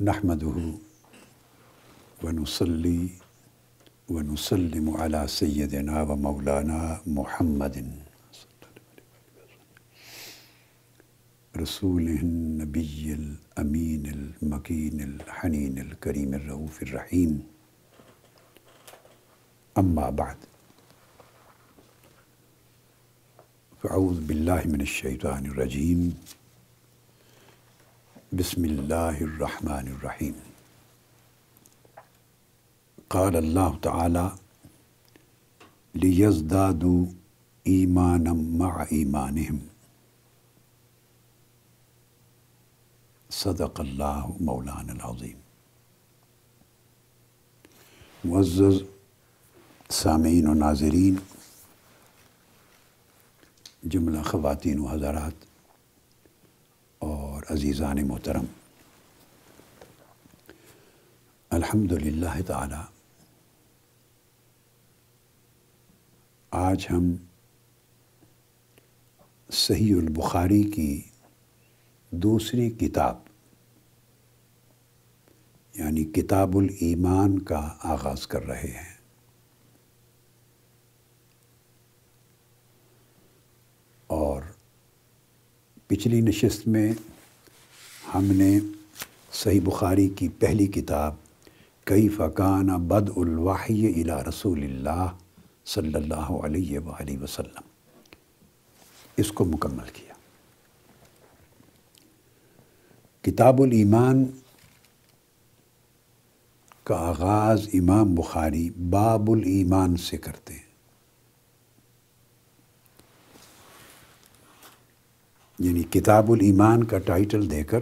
نحمده ونصلي ونسلم على سيدنا ومولانا محمد رسوله النبي الأمين المكين الحنين الكريم الرؤوف الرحيم. أما بعد، فأعوذ بالله من الشيطان الرجيم. بسم الله الرحمن الرحيم قال الله تعالى ليزدادوا إيمانا مع إيمانهم صدق اللہ مولانا العظیم معزز سامعین و ناظرین جملہ خواتین و حضرات عزیزان محترم الحمد للہ تعالی، آج ہم صحیح البخاری کی دوسری کتاب یعنی کتاب الایمان کا آغاز کر رہے ہیں۔ اور پچھلی نشست میں ہم نے صحیح بخاری کی پہلی کتاب کئی فقان بد الواحی الا رسول اللہ صلی اللہ علیہ وآلہ وسلم۔ اس کو مکمل کیا۔ کتاب الایمان کا آغاز امام بخاری باب الایمان سے کرتے ہیں۔ یعنی کتاب الایمان کا ٹائٹل دے کر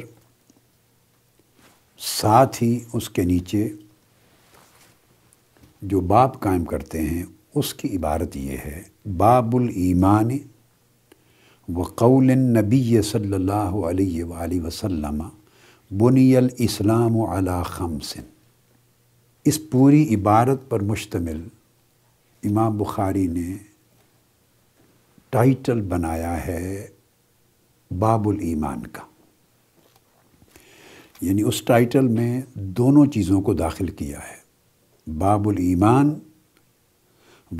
ساتھ ہی اس کے نیچے جو باب قائم کرتے ہیں، اس کی عبارت یہ ہے، باب الایمان و قول نبی صلی اللہ علیہ وآلہ وسلم، بنی الاسلام علی خمسن اس پوری عبارت پر مشتمل امام بخاری نے ٹائٹل بنایا ہے باب الایمان کا۔ یعنی اس ٹائٹل میں دونوں چیزوں کو داخل کیا ہے۔ باب الایمان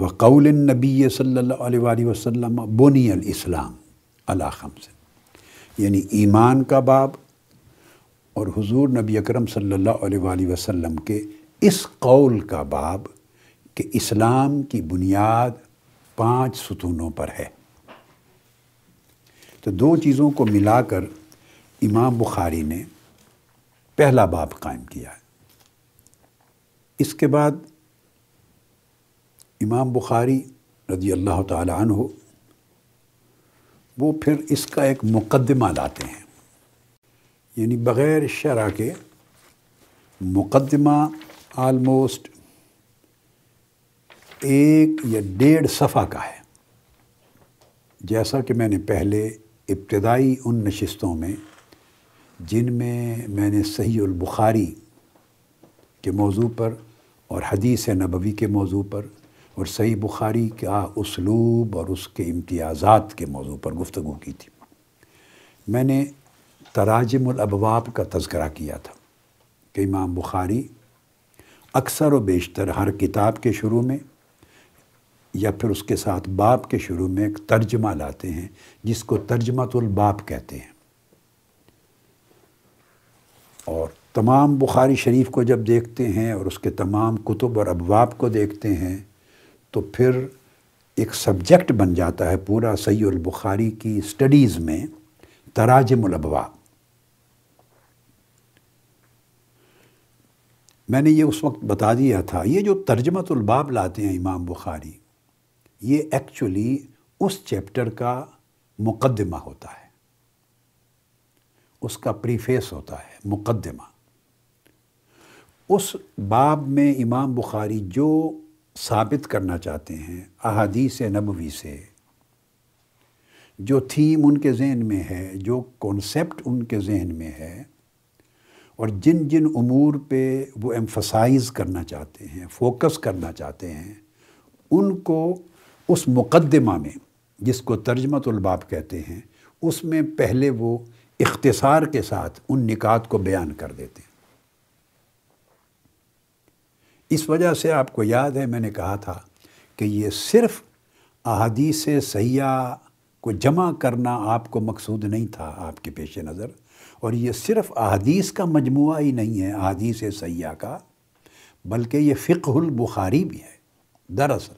و قول النبی صلی اللہ علیہ وآلہ وسلم بنی الاسلام علی خمسن یعنی ایمان کا باب اور حضور نبی اکرم صلی اللہ علیہ وآلہ وسلم کے اس قول کا باب کہ اسلام کی بنیاد پانچ ستونوں پر ہے۔ تو دو چیزوں کو ملا کر امام بخاری نے پہلا باب قائم کیا ہے۔ اس کے بعد امام بخاری رضی اللہ تعالی عنہ وہ پھر اس کا ایک مقدمہ لاتے ہیں۔ یعنی بغیر شرح کے مقدمہ آلموسٹ ایک یا ڈیڑھ صفحہ کا ہے۔ جیسا کہ میں نے پہلے ابتدائی ان نشستوں میں جن میں میں نے صحیح البخاری کے موضوع پر اور حدیث نبوی کے موضوع پر اور صحیح بخاری کا اسلوب اور اس کے امتیازات کے موضوع پر گفتگو کی تھی۔ میں نے تراجم الابواب کا تذکرہ کیا تھا کہ امام بخاری اکثر و بیشتر ہر کتاب کے شروع میں یا پھر اس کے ساتھ باب کے شروع میں ایک ترجمہ لاتے ہیں جس کو ترجمہ الباب کہتے ہیں۔ اور تمام بخاری شریف کو جب دیکھتے ہیں اور اس کے تمام کتب اور ابواب کو دیکھتے ہیں، تو پھر ایک سبجیکٹ بن جاتا ہے پورا صحیح البخاری کی اسٹڈیز میں، تراجم الابواب۔ میں نے یہ اس وقت بتا دیا تھا، یہ جو ترجمت الباب لاتے ہیں امام بخاری، یہ ایکچولی اس چیپٹر کا مقدمہ ہوتا ہے۔ اس کا پریفیس ہوتا ہے، مقدمہ۔ اس باب میں امام بخاری جو ثابت کرنا چاہتے ہیں احادیث نبوی سے، جو تھیم ان کے ذہن میں ہے، جو کانسیپٹ ان کے ذہن میں ہے، اور جن جن امور پہ وہ ایمفسائز کرنا چاہتے ہیں فوکس کرنا چاہتے ہیں، ان کو اس مقدمہ میں، جس کو ترجمت الباب کہتے ہیں، اس میں پہلے وہ اختصار کے ساتھ ان نکات کو بیان کر دیتے ہیں۔ اس وجہ سے آپ کو یاد ہے، میں نے کہا تھا کہ یہ صرف احادیث سیاح کو جمع کرنا آپ کو مقصود نہیں تھا آپ کے پیش نظر، اور یہ صرف احادیث کا مجموعہ ہی نہیں ہے، احادیث سیاح کا، بلکہ یہ فقہ البخاری بھی ہے۔ دراصل،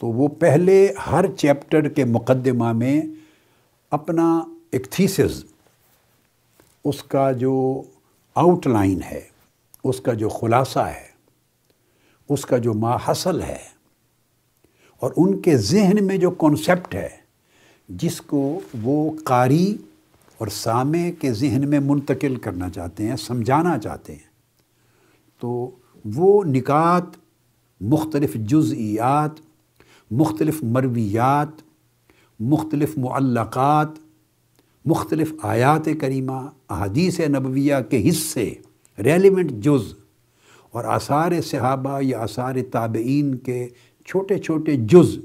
تو وہ پہلے ہر چیپٹر کے مقدمہ میں اپنا ایک تھیسز اس کا جو آؤٹ لائن ہے، اس کا جو خلاصہ ہے، اس کا جو ماحصل ہے، اور ان کے ذہن میں جو کانسیپٹ ہے، جس کو وہ قاری اور سامع کے ذہن میں منتقل کرنا چاہتے ہیں، سمجھانا چاہتے ہیں، تو وہ نکات، مختلف جزئیات، مختلف مرویات، مختلف معلقات مختلف آیات کریمہ، احادیث نبویہ کے حصے ریلیونٹ جز اور آثار صحابہ یا آثار تابعین کے چھوٹے چھوٹے جز،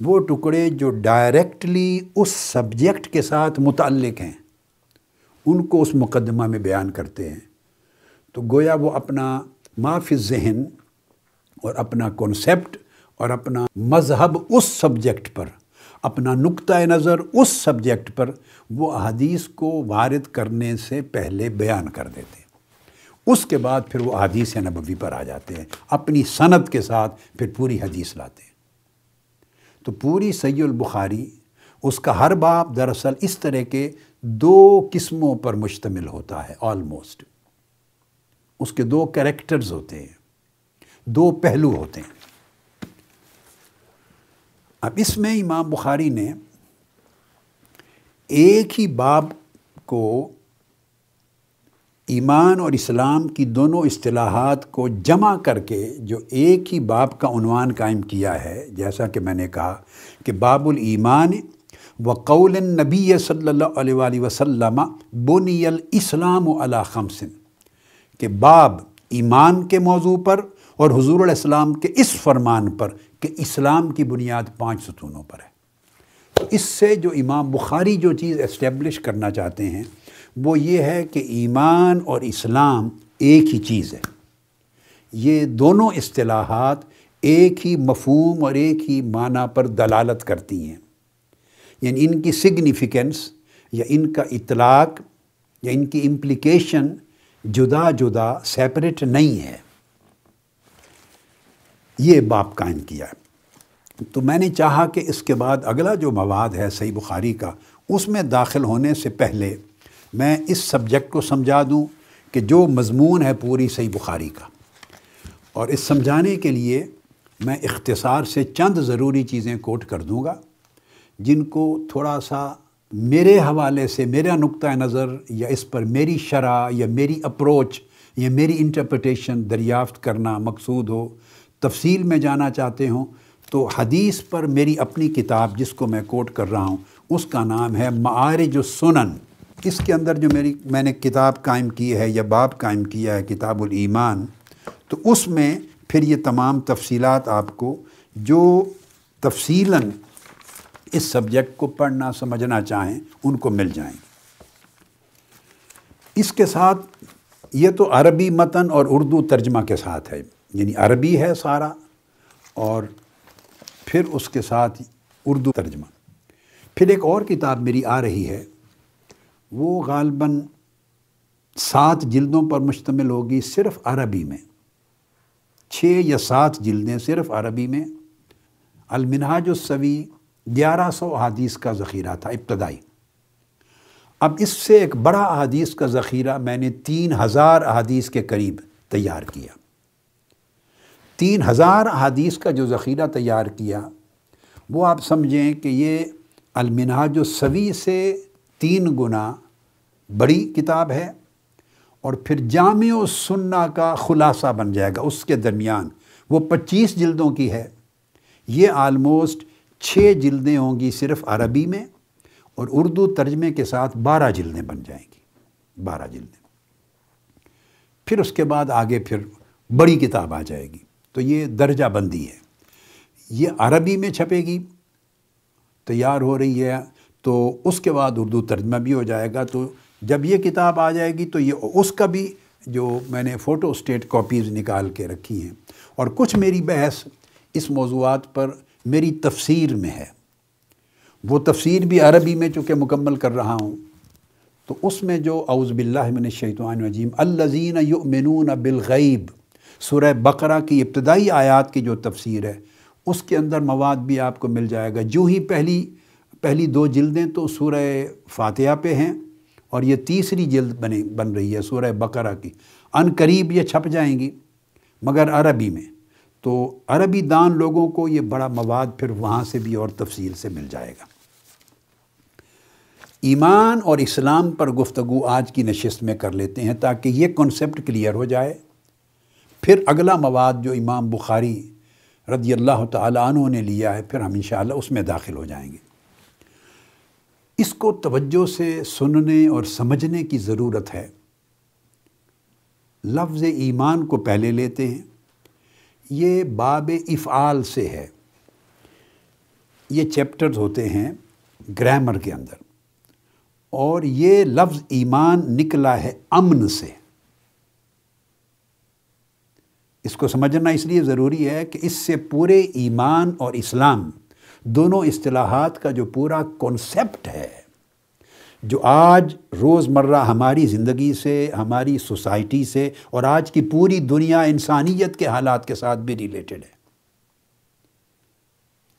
وہ ٹکڑے جو ڈائریکٹلی اس سبجیکٹ کے ساتھ متعلق ہیں، ان کو اس مقدمہ میں بیان کرتے ہیں۔ تو گویا وہ اپنا معاف ذہن اور اپنا کنسیپٹ اور اپنا مذہب اس سبجیکٹ پر اپنا نقطۂ نظر اس سبجیکٹ پر وہ احادیث کو وارد کرنے سے پہلے بیان کر دیتے ہیں۔ اس کے بعد پھر وہ حدیث نبوی پر آ جاتے ہیں، اپنی صنعت کے ساتھ پھر پوری حدیث لاتے ہیں۔ تو پوری سی البخاری اس کا ہر باب دراصل اس طرح کے دو قسموں پر مشتمل ہوتا ہے آلموسٹ اس کے دو کریکٹرز ہوتے ہیں، دو پہلو ہوتے ہیں۔ اب اس میں امام بخاری نے ایک ہی باب کو ایمان اور اسلام کی دونوں اصطلاحات کو جمع کر کے جو ایک ہی باب کا عنوان قائم کیا ہے، جیسا کہ میں نے کہا کہ باب الایمان و قول نبی صلی اللہ علیہ وآلہ وسلم بنی الاسلام علی خمسن کہ باب ایمان کے موضوع پر اور حضور علیہ السلام کے اس فرمان پر کہ اسلام کی بنیاد پانچ ستونوں پر ہے۔ تو اس سے جو امام بخاری جو چیز اسٹیبلش کرنا چاہتے ہیں، وہ یہ ہے کہ ایمان اور اسلام ایک ہی چیز ہے۔ یہ دونوں اصطلاحات ایک ہی مفہوم اور ایک ہی معنی پر دلالت کرتی ہیں۔ یعنی ان کی سگنیفیکنس یا ان کا اطلاق یا ان کی امپلیکیشن جدا جدا سیپریٹ نہیں ہے۔ یہ باپ قائم کیا ہے۔ تو میں نے چاہا کہ اس کے بعد اگلا جو مواد ہے صحیح بخاری کا، اس میں داخل ہونے سے پہلے میں اس سبجیکٹ کو سمجھا دوں کہ جو مضمون ہے پوری صحیح بخاری کا۔ اور اس سمجھانے کے لیے میں اختصار سے چند ضروری چیزیں کوٹ کر دوں گا، جن کو تھوڑا سا میرے حوالے سے میرا نقطۂ نظر یا اس پر میری شرح یا میری اپروچ یا میری انٹرپریٹیشن دریافت کرنا مقصود ہو۔ تفصیل میں جانا چاہتے ہوں، تو حدیث پر میری اپنی کتاب جس کو میں کوٹ کر رہا ہوں، اس کا نام ہے معارج السنن۔ اس کے اندر جو میری، میں نے کتاب قائم کی ہے یا باب قائم کیا ہے، کتاب الایمان، تو اس میں پھر یہ تمام تفصیلات آپ کو جو تفصیلاً اس سبجیکٹ کو پڑھنا، سمجھنا چاہیں، ان کو مل جائیں۔ اس کے ساتھ یہ تو عربی متن اور اردو ترجمہ کے ساتھ ہے۔ یعنی عربی ہے سارا اور پھر اس کے ساتھ اردو ترجمہ۔ پھر ایک اور کتاب میری آ رہی ہے۔ وہ غالباً سات جلدوں پر مشتمل ہوگی صرف عربی میں۔ چھ یا سات جلدیں صرف عربی میں۔ المنہاج السوی گیارہ سو احادیث کا ذخیرہ تھا، ابتدائی۔ اب اس سے ایک بڑا احادیث کا ذخیرہ میں نے تین ہزار احادیث کے قریب تیار کیا۔ تین ہزار احادیث کا جو ذخیرہ تیار کیا، وہ آپ سمجھیں کہ یہ المناج السوی سے تین گنا بڑی کتاب ہے اور پھر جامع و سننا کا خلاصہ بن جائے گا اس کے درمیان۔ وہ پچیس جلدوں کی ہے۔ یہ آلموسٹ چھ جلدیں ہوں گی صرف عربی میں اور اردو ترجمے کے ساتھ بارہ جلدیں بن جائیں گی۔ بارہ جلدیں۔ پھر اس کے بعد آگے پھر بڑی کتاب آ جائے گی۔ تو یہ درجہ بندی ہے۔ یہ عربی میں چھپے گی، تیار ہو رہی ہے، تو اس کے بعد اردو ترجمہ بھی ہو جائے گا۔ تو جب یہ کتاب آ جائے گی تو یہ اس کا بھی جو میں نے فوٹو اسٹیٹ کاپیز نکال کے رکھی ہیں۔ اور کچھ میری بحث اس موضوعات پر میری تفسیر میں ہے۔ وہ تفسیر بھی عربی میں چونکہ مکمل کر رہا ہوں۔ تو اس میں جو اعوذ باللہ من الشیطان الرجیم، الذین یؤمنون بالغیب سورہ بقرہ کی ابتدائی آیات کی جو تفسیر ہے، اس کے اندر مواد بھی آپ کو مل جائے گا۔ جو ہی پہلی پہلی دو جلدیں تو سورہ فاتحہ پہ ہیں اور یہ تیسری جلد بنے، بن رہی ہے سورہ بقرہ کی۔ ان قریب یہ چھپ جائیں گی، مگر عربی میں۔ تو عربی دان لوگوں کو یہ بڑا مواد پھر وہاں سے بھی اور تفصیل سے مل جائے گا۔ ایمان اور اسلام پر گفتگو آج کی نشست میں کر لیتے ہیں تاکہ یہ کنسپٹ کلیئر ہو جائے۔ پھر اگلا مواد جو امام بخاری رضی اللہ تعالیٰ عنہ نے لیا ہے، پھر ہم انشاءاللہ اس میں داخل ہو جائیں گے۔ اس کو توجہ سے سننے اور سمجھنے کی ضرورت ہے۔ لفظ ایمان کو پہلے لیتے ہیں۔ یہ باب افعال سے ہے۔ یہ چیپٹرز ہوتے ہیں گرامر کے اندر۔ اور یہ لفظ ایمان نکلا ہے امن سے۔ اس کو سمجھنا اس لیے ضروری ہے کہ اس سے پورے ایمان اور اسلام دونوں اصطلاحات کا جو پورا کانسیپٹ ہے، جو آج روز مرہ ہماری زندگی سے، ہماری سوسائٹی سے اور آج کی پوری دنیا انسانیت کے حالات کے ساتھ بھی ریلیٹڈ ہے۔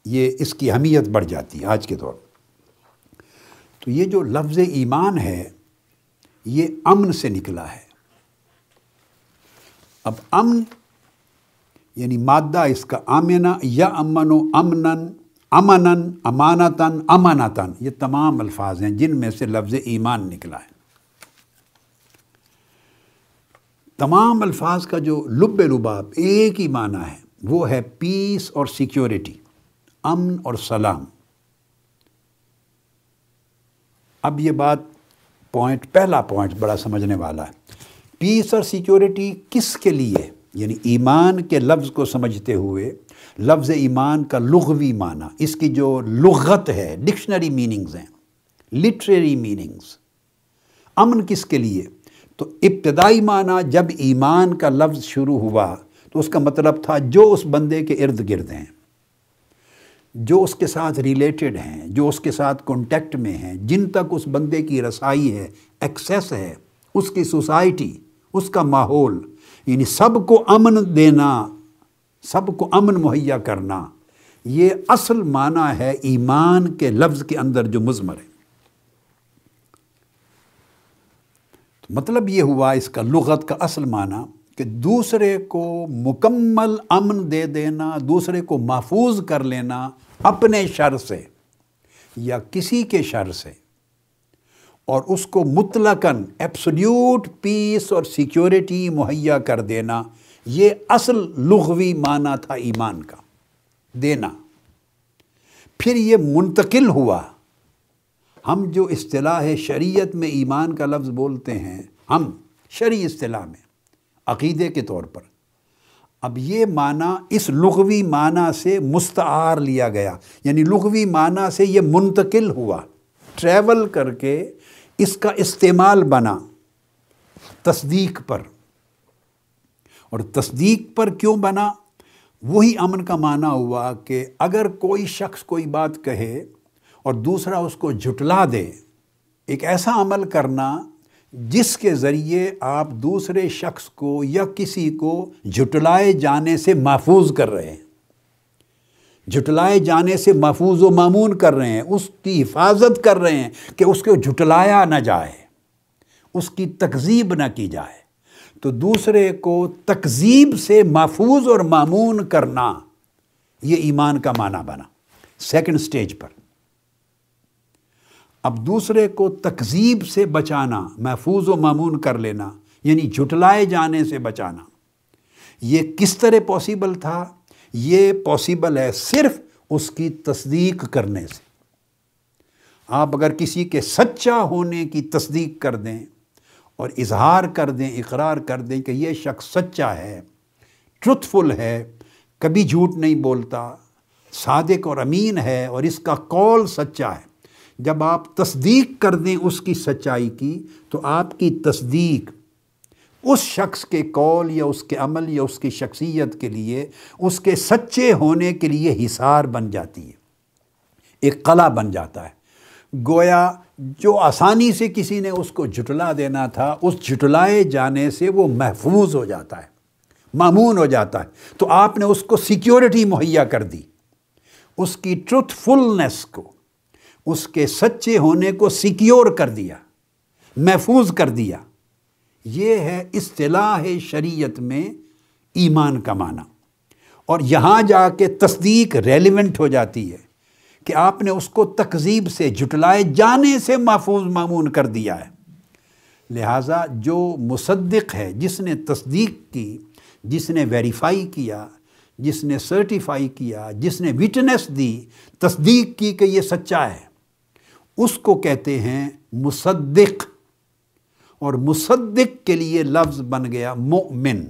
یہ اس کی اہمیت بڑھ جاتی ہے آج کے دور۔ تو یہ جو لفظ ایمان ہے، یہ امن سے نکلا ہے۔ اب امن یعنی مادہ اس کا آمنہ یا امن و امنن امنن امانتاً امانتاً یہ تمام الفاظ ہیں جن میں سے لفظ ایمان نکلا ہے۔ تمام الفاظ کا جو لب لباب ایک ہی معنی ہے، وہ ہے پیس اور سیکیورٹی امن اور سلام۔ اب یہ بات پوائنٹ پہلا پوائنٹ بڑا سمجھنے والا ہے۔ پیس اور سیکیورٹی کس کے لیے؟ یعنی ایمان کے لفظ کو سمجھتے ہوئے لفظ ایمان کا لغوی معنی، اس کی جو لغت ہے ڈکشنری میننگز ہیں لٹریری میننگز امن کس کے لیے؟ تو ابتدائی معنی جب ایمان کا لفظ شروع ہوا تو اس کا مطلب تھا جو اس بندے کے ارد گرد ہیں، جو اس کے ساتھ ریلیٹڈ ہیں، جو اس کے ساتھ کانٹیکٹ میں ہیں، جن تک اس بندے کی رسائی ہے ایکسیس ہے، اس کی سوسائٹی اس کا ماحول یعنی سب کو امن دینا، سب کو امن مہیا کرنا، یہ اصل معنی ہے ایمان کے لفظ کے اندر جو مضمر ہے۔ تو مطلب یہ ہوا اس کا لغت کا اصل معنی کہ دوسرے کو مکمل امن دے دینا، دوسرے کو محفوظ کر لینا اپنے شر سے یا کسی کے شر سے۔ اور اس کو مطلقاً ایپسلیوٹ پیس اور سیکیورٹی مہیا کر دینا، یہ اصل لغوی معنی تھا ایمان کا، دینا۔ پھر یہ منتقل ہوا۔ ہم جو اصطلاح شریعت میں ایمان کا لفظ بولتے ہیں، ہم شرعی اصطلاح میں، عقیدے کے طور پر۔ اب یہ معنی اس لغوی معنی سے مستعار لیا گیا یعنی لغوی معنی سے یہ منتقل ہوا۔ ٹریول کر کے اس کا استعمال بنا تصدیق پر۔ اور تصدیق پر کیوں بنا؟ وہی امن کا معنی ہوا کہ اگر کوئی شخص کوئی بات کہے اور دوسرا اس کو جھٹلا دے، ایک ایسا عمل کرنا جس کے ذریعے آپ دوسرے شخص کو یا کسی کو جھٹلائے جانے سے محفوظ کر رہے ہیں۔ جھٹلائے جانے سے محفوظ و معمون کر رہے ہیں، اس کی حفاظت کر رہے ہیں کہ اس کو جھٹلایا نہ جائے، اس کی تکذیب نہ کی جائے۔ تو دوسرے کو تکذیب سے محفوظ اور معمون کرنا، یہ ایمان کا معنی بنا۔ سیکنڈ سٹیج پر۔ اب دوسرے کو تکذیب سے بچانا، محفوظ و معمون کر لینا یعنی جھٹلائے جانے سے بچانا، یہ کس طرح پاسبل تھا؟ یہ پاسبل ہے صرف اس کی تصدیق کرنے سے۔ آپ اگر کسی کے سچا ہونے کی تصدیق کر دیں اور اظہار کر دیں، اقرار کر دیں کہ یہ شخص سچا ہے ٹروتھفل ہے، کبھی جھوٹ نہیں بولتا، صادق اور امین ہے اور اس کا قول سچا ہے۔ جب آپ تصدیق کر دیں اس کی سچائی کی، تو آپ کی تصدیق اس شخص کے کول یا اس کے عمل یا اس کی شخصیت کے لیے، اس کے سچے ہونے کے لیے حصار بن جاتی ہے، ایک قلعہ بن جاتا ہے۔ گویا جو آسانی سے کسی نے اس کو جھٹلا دینا تھا، اس جھٹلائے جانے سے وہ محفوظ ہو جاتا ہے معمون ہو جاتا ہے۔ تو آپ نے اس کو سیکیورٹی مہیا کر دی، اس کی ٹروتھ فلنس کو، اس کے سچے ہونے کو سیکیور کر دیا، محفوظ کر دیا۔ یہ ہے اصطلاح شریعت میں ایمان کا معنی۔ اور یہاں جا کے تصدیق ریلیونٹ ہو جاتی ہے کہ آپ نے اس کو تقزیب سے جھٹلائے جانے سے محفوظ معمون کر دیا ہے۔ لہٰذا جو مصدق ہے، جس نے تصدیق کی، جس نے ویریفائی کیا، جس نے سرٹیفائی کیا، جس نے وٹنس دی، تصدیق کی کہ یہ سچا ہے، اس کو کہتے ہیں مصدق۔ اور مصدق کے لیے لفظ بن گیا مؤمن۔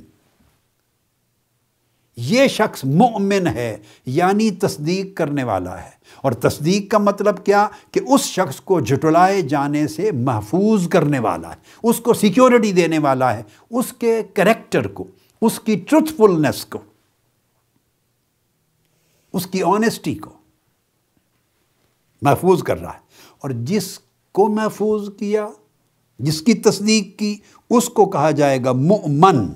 یہ شخص مؤمن ہے یعنی تصدیق کرنے والا ہے۔ اور تصدیق کا مطلب کیا؟ کہ اس شخص کو جھٹلائے جانے سے محفوظ کرنے والا ہے۔ اس کو سیکیورٹی دینے والا ہے، اس کے کریکٹر کو، اس کی ٹروتھ فلنس کو، اس کی آنےسٹی کو محفوظ کر رہا ہے۔ اور جس کو محفوظ کیا جس کی تصدیق کی، اس کو کہا جائے گا مؤمن۔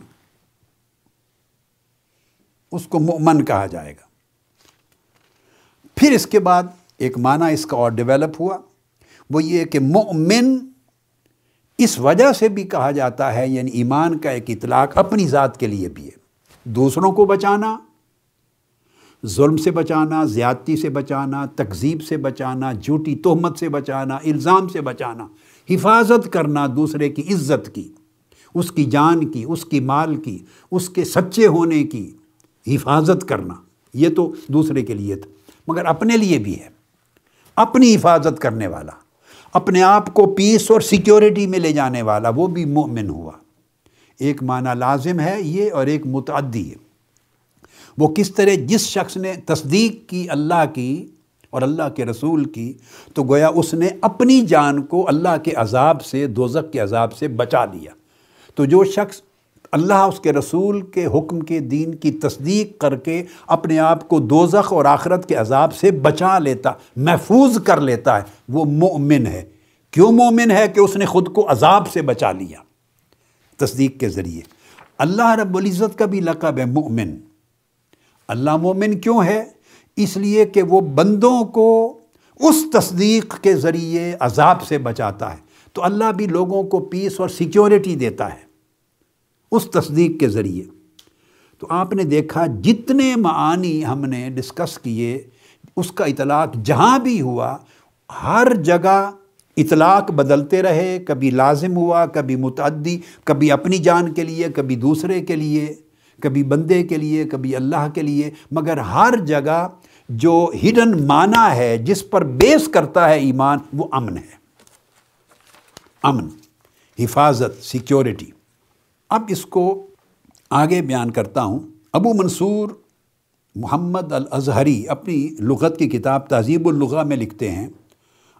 اس کو مؤمن کہا جائے گا۔ پھر اس کے بعد ایک معنی اس کا اور ڈیولپ ہوا۔ وہ یہ کہ مؤمن اس وجہ سے بھی کہا جاتا ہے یعنی ایمان کا ایک اطلاق اپنی ذات کے لیے بھی ہے۔ دوسروں کو بچانا ظلم سے بچانا، زیادتی سے بچانا، تکذیب سے بچانا، جھوٹی تہمت سے بچانا، الزام سے بچانا، حفاظت کرنا دوسرے کی عزت کی، اس کی جان کی، اس کی مال کی، اس کے سچے ہونے کی حفاظت کرنا، یہ تو دوسرے کے لیے تھا۔ مگر اپنے لیے بھی ہے۔ اپنی حفاظت کرنے والا، اپنے آپ کو پیس اور سیکیورٹی میں لے جانے والا وہ بھی مومن ہوا۔ ایک معنی لازم ہے یہ اور ایک متعدی ہے۔ وہ کس طرح جس شخص نے تصدیق کی اللہ کی اور اللہ کے رسول کی، تو گویا اس نے اپنی جان کو اللہ کے عذاب سے دوزک کے عذاب سے بچا لیا۔ تو جو شخص اللہ، اس کے رسول کے حکم کے دین کی تصدیق کر کے اپنے آپ کو دوزخ اور آخرت کے عذاب سے بچا لیتا، محفوظ کر لیتا ہے، وہ مومن ہے۔ کیوں مومن ہے؟ کہ اس نے خود کو عذاب سے بچا لیا تصدیق کے ذریعے۔ اللہ رب العزت کا بھی لقب ہے مومن۔ اللہ مومن کیوں ہے؟ اس لیے کہ وہ بندوں کو اس تصدیق کے ذریعے عذاب سے بچاتا ہے۔ تو اللہ بھی لوگوں کو پیس اور سیکیورٹی دیتا ہے اس تصدیق کے ذریعے۔ تو آپ نے دیکھا جتنے معانی ہم نے ڈسکس کیے، اس کا اطلاق جہاں بھی ہوا، ہر جگہ اطلاق بدلتے رہے، کبھی لازم ہوا، کبھی متعدی، کبھی اپنی جان کے لیے، کبھی دوسرے کے لیے۔ کبھی بندے کے لیے، کبھی اللہ کے لیے، مگر ہر جگہ جو ہڈن معنی ہے، جس پر بیس کرتا ہے ایمان، وہ امن ہے۔ امن، حفاظت سیکیورٹی اب اس کو آگے بیان کرتا ہوں۔ ابو منصور محمد الازہری اپنی لغت کی کتاب تہذیب اللغہ میں لکھتے ہیں،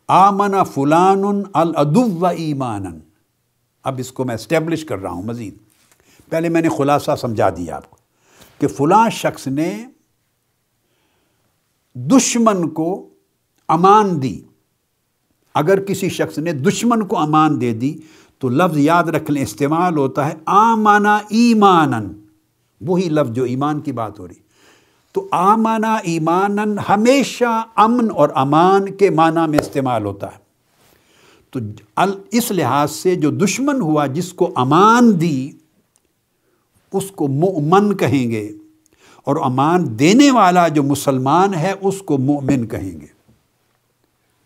آمن فلان الادو و ایمان اب اس کو میں اسٹیبلش کر رہا ہوں، مزید۔ پہلے میں نے خلاصہ سمجھا دیا آپ کو کہ فلاں شخص نے دشمن کو امان دی۔ اگر کسی شخص نے دشمن کو امان دے دی، تو لفظ یاد رکھ لیں، استعمال ہوتا ہے آمانا ایمانن وہی لفظ جو ایمان کی بات ہو رہی۔ تو آمانا ایمانن ہمیشہ امن اور امان کے معنی میں استعمال ہوتا ہے۔ تو اس لحاظ سے جو دشمن ہوا، جس کو امان دی اس کو مؤمن کہیں گے اور امان دینے والا جو مسلمان ہے اس کو مؤمن کہیں گے۔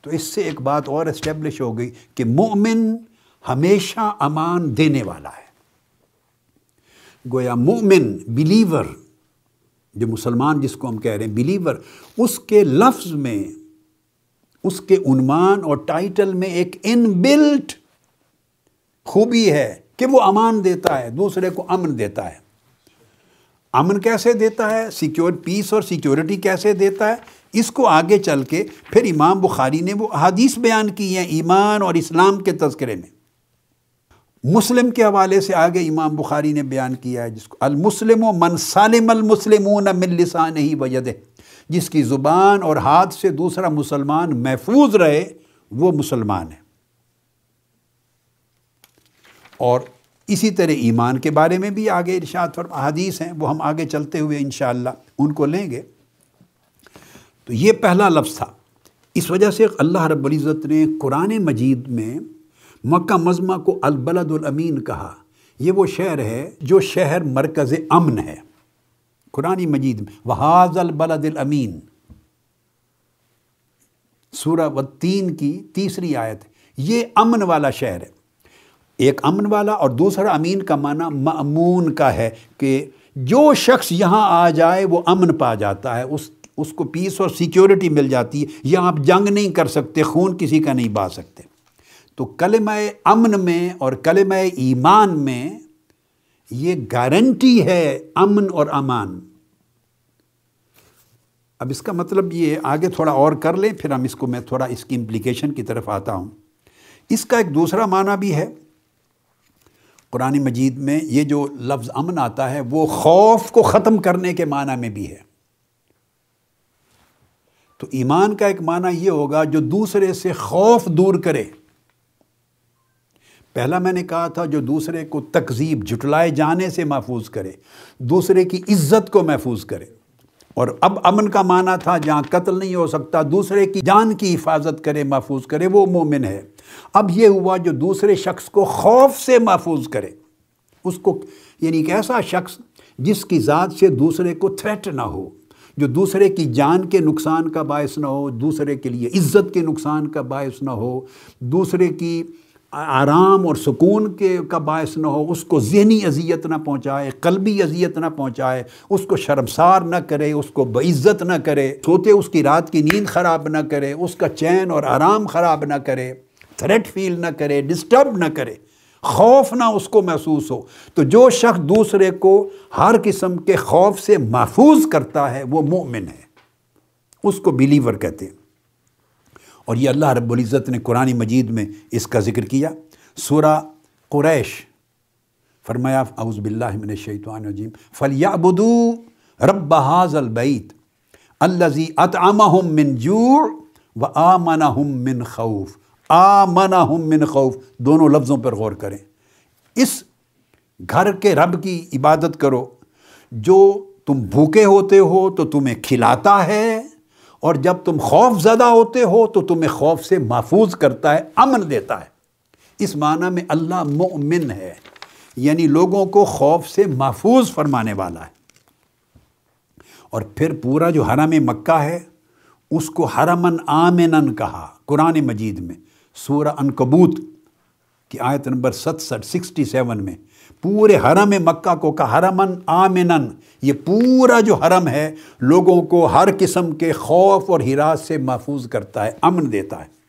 تو اس سے ایک بات اور اسٹیبلش ہو گئی کہ مؤمن ہمیشہ امان دینے والا ہے۔ گویا مومن بلیور جو مسلمان جس کو ہم کہہ رہے ہیں بلیور اس کے لفظ میں، اس کے عنوان اور ٹائٹل میں ایک ان بلٹ خوبی ہے۔ کہ وہ امان دیتا ہے، دوسرے کو امن دیتا ہے۔ امن کیسے دیتا ہے؟ سیکیور پیس اور سیکیورٹی کیسے دیتا ہے؟ اس کو آگے چل کے پھر امام بخاری نے وہ حدیث بیان کی ہیں ایمان اور اسلام کے تذکرے میں۔ مسلم کے حوالے سے آگے امام بخاری نے بیان کیا ہے، جس کو المسلم و من سالم المسلمون من لسان ہی وجد جس کی زبان اور ہاتھ سے دوسرا مسلمان محفوظ رہے، وہ مسلمان ہے۔ اور اسی طرح ایمان کے بارے میں بھی آگے ارشاد فرم حدیث ہیں، وہ ہم آگے چلتے ہوئے انشاءاللہ ان کو لیں گے۔ تو یہ پہلا لفظ تھا۔ اس وجہ سے اللہ رب العزت نے قرآن مجید میں مکہ مزمہ کو البلد الامین کہا۔ یہ وہ شہر ہے جو شہر مرکز امن ہے۔ قرآن مجید میں وحاظ البلد الامین سورہ و تین کی تیسری آیت یہ امن والا شہر ہے۔ ایک امن والا اور دوسرا امین کا معنی معمون کا ہے کہ جو شخص یہاں آ جائے وہ امن پا جاتا ہے، اس اس کو پیس اور سیکیورٹی مل جاتی ہے یہاں آپ جنگ نہیں کر سکتے، خون کسی کا نہیں با سکتے۔ تو کلمہ امن میں اور کلمہ ایمان میں یہ گارنٹی ہے امن اور امان۔ اب اس کا مطلب یہ آگے تھوڑا اور کر لیں، پھر ہم اس کو میں تھوڑا اس کی امپلیکیشن کی طرف آتا ہوں۔ اس کا ایک دوسرا معنی بھی ہے۔ قرآن مجید میں یہ جو لفظ امن آتا ہے وہ خوف کو ختم کرنے کے معنی میں بھی ہے۔ تو ایمان کا ایک معنی یہ ہوگا جو دوسرے سے خوف دور کرے۔ پہلا میں نے کہا تھا جو دوسرے کو تکذیب، جھٹلائے جانے سے محفوظ کرے، دوسرے کی عزت کو محفوظ کرے۔ اور اب امن کا معنی تھا جہاں قتل نہیں ہو سکتا، دوسرے کی جان کی حفاظت کرے، محفوظ کرے، وہ مومن ہے۔ اب یہ ہوا جو دوسرے شخص کو خوف سے محفوظ کرے۔ اس کو یعنی ایک ایسا شخص جس کی ذات سے دوسرے کو تھریٹ نہ ہو، جو دوسرے کی جان کے نقصان کا باعث نہ ہو، دوسرے کے لیے عزت کے نقصان کا باعث نہ ہو، دوسرے کی آرام اور سکون کے کا باعث نہ ہو، اس کو ذہنی اذیت نہ پہنچائے، قلبی اذیت نہ پہنچائے، اس کو شرمسار نہ کرے، اس کو بعزت نہ کرے، سوتے اس کی رات کی نیند خراب نہ کرے، اس کا چین اور آرام خراب نہ کرے تھریٹ فیل نہ کرے ڈسٹرب نہ کرے، خوف نہ اس کو محسوس ہو۔ تو جو شخص دوسرے کو ہر قسم کے خوف سے محفوظ کرتا ہے، وہ مومن ہے۔ اس کو بلیور کہتے ہیں۔ اور یہ اللہ رب العزت نے قرآن مجید میں اس کا ذکر کیا۔ سورہ قریش۔ فرمایا، اعوذ باللہ من الشیطان الرجیم۔ فلیعبدو رب حاض البیت الذي اطعمهم من جوع وآمنهم من خوف۔ آمنهم من خوف۔ دونوں لفظوں پر غور کریں۔ اس گھر کے رب کی عبادت کرو۔ جو تم بھوکے ہوتے ہو تو تمہیں کھلاتا ہے۔ اور جب تم خوف زدہ ہوتے ہو تو تمہیں خوف سے محفوظ کرتا ہے، امن دیتا ہے۔ اس معنی میں اللہ مؤمن ہے یعنی لوگوں کو خوف سے محفوظ فرمانے والا ہے۔ اور پھر پورا جو حرم مکہ ہے، اس کو حرمن آمنن کہا۔ قرآن مجید میں سورہ انکبوت کی آیت نمبر ستسٹھ، سکسٹی سیون میں پورے حرم مکہ کو کا حرمن آمنن۔ یہ پورا جو حرم ہے، لوگوں کو ہر قسم کے خوف اور ہراس سے محفوظ کرتا ہے، امن دیتا ہے۔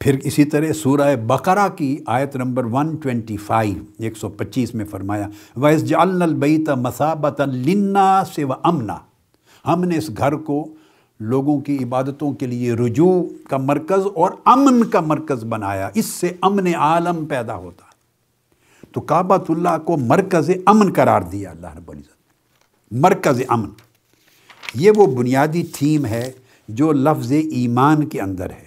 پھر اسی طرح سورہ بقرہ کی آیت نمبر 125 ایک سو پچیس میں فرمایا ویس جعلنا البیت مسابت لنا سے و امنا ہم نے اس گھر کو لوگوں کی عبادتوں کے لیے رجوع کا مرکز اور امن کا مرکز بنایا۔ اس سے امن عالم پیدا ہوتا تو کعبۃ اللہ کو مرکز امن قرار دیا اللہ رب العزت۔ مرکز امن۔ یہ وہ بنیادی تھیم ہے جو لفظ ایمان کے اندر ہے۔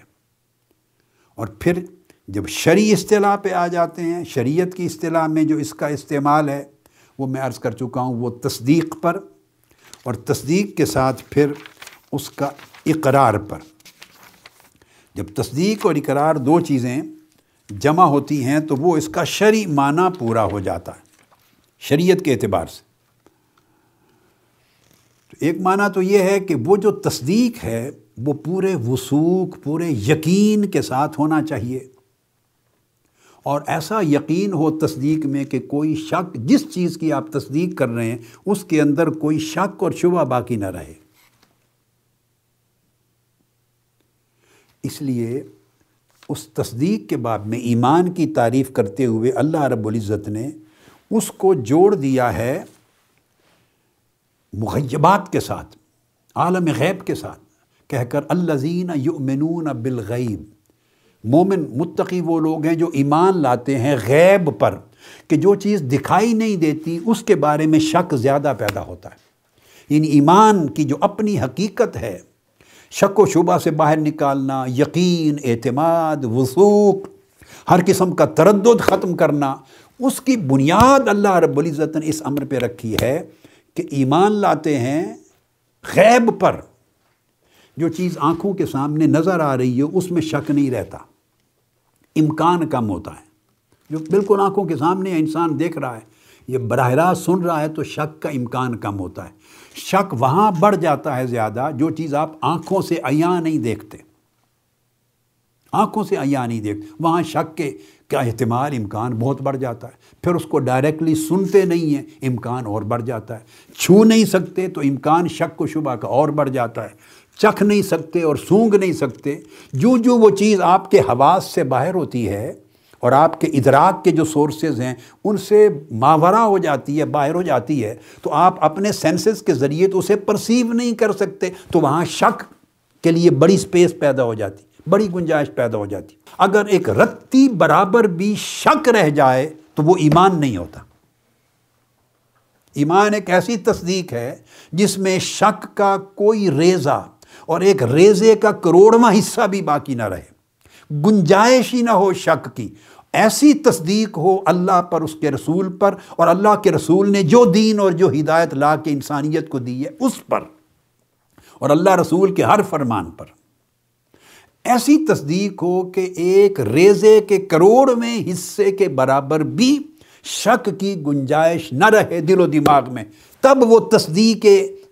اور پھر جب شرعی اصطلاح پہ آ جاتے ہیں، شریعت کی اصطلاح میں جو اس کا استعمال ہے، وہ میں عرض کر چکا ہوں، وہ تصدیق پر۔ اور تصدیق کے ساتھ پھر اس کا اقرار پر۔ جب تصدیق اور اقرار دو چیزیں جمع ہوتی ہیں تو وہ اس کا شرع معنی پورا ہو جاتا ہے، شریعت کے اعتبار سے۔ ایک معنی تو یہ ہے کہ وہ جو تصدیق ہے، وہ پورے وسوخ پورے یقین کے ساتھ ہونا چاہیے۔ اور ایسا یقین ہو تصدیق میں کہ کوئی شک، جس چیز کی آپ تصدیق کر رہے ہیں، اس کے اندر کوئی شک اور شبہ باقی نہ رہے۔ اس لیے اس تصدیق کے بعد میں ایمان کی تعریف کرتے ہوئے اللہ رب العزت نے اس کو جوڑ دیا ہے مغیبات کے ساتھ، عالم غیب کے ساتھ، کہہ کر الزین یؤمنون بالغیب۔ مومن، متقی وہ لوگ ہیں جو ایمان لاتے ہیں غیب پر، کہ جو چیز دکھائی نہیں دیتی اس کے بارے میں شک زیادہ پیدا ہوتا ہے۔ یعنی ایمان کی جو اپنی حقیقت ہے شک و شبہ سے باہر نکالنا، یقین، اعتماد، وثوق، ہر قسم کا تردد ختم کرنا، اس کی بنیاد اللہ رب العزت نے اس امر پہ رکھی ہے کہ ایمان لاتے ہیں غیب پر۔ جو چیز آنکھوں کے سامنے نظر آ رہی ہے اس میں شک نہیں رہتا۔ امکان کم ہوتا ہے۔ جو بالکل آنکھوں کے سامنے انسان دیکھ رہا ہے، یہ براہ راست سن رہا ہے، تو شک کا امکان کم ہوتا ہے۔ شک وہاں بڑھ جاتا ہے زیادہ جو چیز آپ آنکھوں سے عیاں نہیں دیکھتے۔ آنکھوں سے عیاں نہیں دیکھتے۔ وہاں شک کے کا احتمال امکان بہت بڑھ جاتا ہے۔ پھر اس کو ڈائریکٹلی سنتے نہیں ہیں، امکان اور بڑھ جاتا ہے۔ چھو نہیں سکتے تو امکان شک و شبہ کا اور بڑھ جاتا ہے۔ چکھ نہیں سکتے اور سونگ نہیں سکتے۔ جو جو وہ چیز آپ کے حواس سے باہر ہوتی ہے اور آپ کے ادراک کے جو سورسز ہیں، ان سے ماورہ ہو جاتی ہے، باہر ہو جاتی ہے، تو آپ اپنے سینسز کے ذریعے تو اسے پرسیو نہیں کر سکتے، تو وہاں شک کے لیے بڑی سپیس پیدا ہو جاتی، بڑی گنجائش پیدا ہو جاتی۔ اگر ایک رتی برابر بھی شک رہ جائے، تو وہ ایمان نہیں ہوتا۔ ایمان ایک ایسی تصدیق ہے جس میں شک کا کوئی ریزہ اور ایک ریزے کا کروڑواں حصہ بھی باقی نہ رہے۔ گنجائش ہی نہ ہو، شک کی۔ ایسی تصدیق ہو اللہ پر، اس کے رسول پر، اور اللہ کے رسول نے جو دین اور جو ہدایت لا کے انسانیت کو دی ہے، اس پر۔ اور اللہ رسول کے ہر فرمان پر۔ ایسی تصدیق ہو کہ ایک ریزے کے کروڑ میں حصے کے برابر بھی شک کی گنجائش نہ رہے دل و دماغ میں۔ تب وہ تصدیق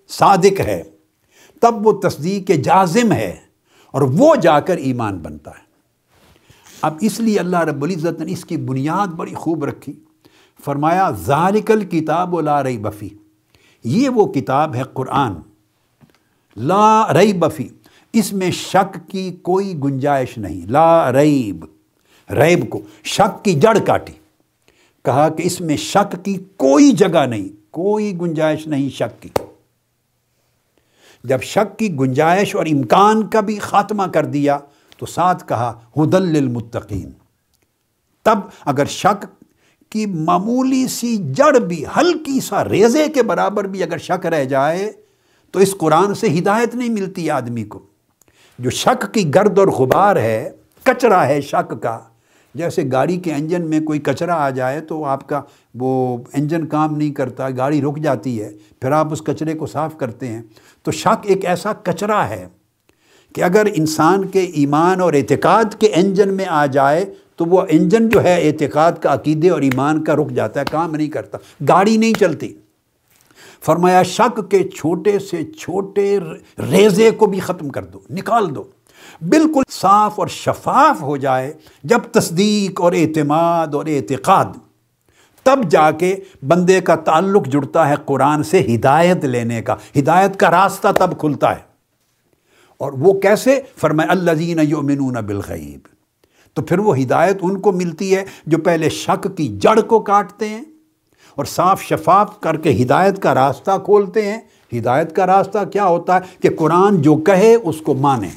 صادق ہے، تب وہ تصدیق جازم ہے، اور وہ جا کر ایمان بنتا ہے۔ اب اس لیے اللہ رب العزت نے اس کی بنیاد بڑی خوب رکھی۔ فرمایا، ذالک الکتاب لا رئی بفی یہ وہ کتاب ہے قرآن۔ لا رئی بفی اس میں شک کی کوئی گنجائش نہیں۔ لا ریب۔ ریب کو، شک کی جڑ کاٹی۔ کہا کہ اس میں شک کی کوئی جگہ نہیں، کوئی گنجائش نہیں شک کی۔ جب شک کی گنجائش اور امکان کا بھی خاتمہ کر دیا تو ساتھ کہا، ہدل للمتقین. تب اگر شک کی معمولی سی جڑ بھی ہلکی سا ریزے کے برابر بھی اگر شک رہ جائے، تو اس قرآن سے ہدایت نہیں ملتی آدمی کو۔ جو شک کی گرد اور غبار ہے، کچرا ہے شک کا، جیسے گاڑی کے انجن میں کوئی کچرا آ جائے تو آپ کا وہ انجن کام نہیں کرتا، گاڑی رک جاتی ہے، پھر آپ اس کچرے کو صاف کرتے ہیں۔ تو شک ایک ایسا کچرا ہے کہ اگر انسان کے ایمان اور اعتقاد کے انجن میں آ جائے تو وہ انجن جو ہے اعتقاد کا عقیدے اور ایمان کا رک جاتا ہے، کام نہیں کرتا۔ گاڑی نہیں چلتی۔ فرمایا، شک کے چھوٹے سے چھوٹے ریزے کو بھی ختم کر دو، نکال دو۔ بالکل صاف اور شفاف ہو جائے جب تصدیق اور اعتماد اور اعتقاد۔ تب جا کے بندے کا تعلق جڑتا ہے قرآن سے ہدایت لینے کا۔ ہدایت کا راستہ تب کھلتا ہے۔ اور وہ کیسے؟ فرمائے اللہ زین یؤمنون بالغیب۔ تو پھر وہ ہدایت ان کو ملتی ہے جو پہلے شک کی جڑ کو کاٹتے ہیں اور صاف شفاف کر کے ہدایت کا راستہ کھولتے ہیں۔ ہدایت کا راستہ کیا ہوتا ہے؟ کہ قرآن جو کہے اس کو مانے۔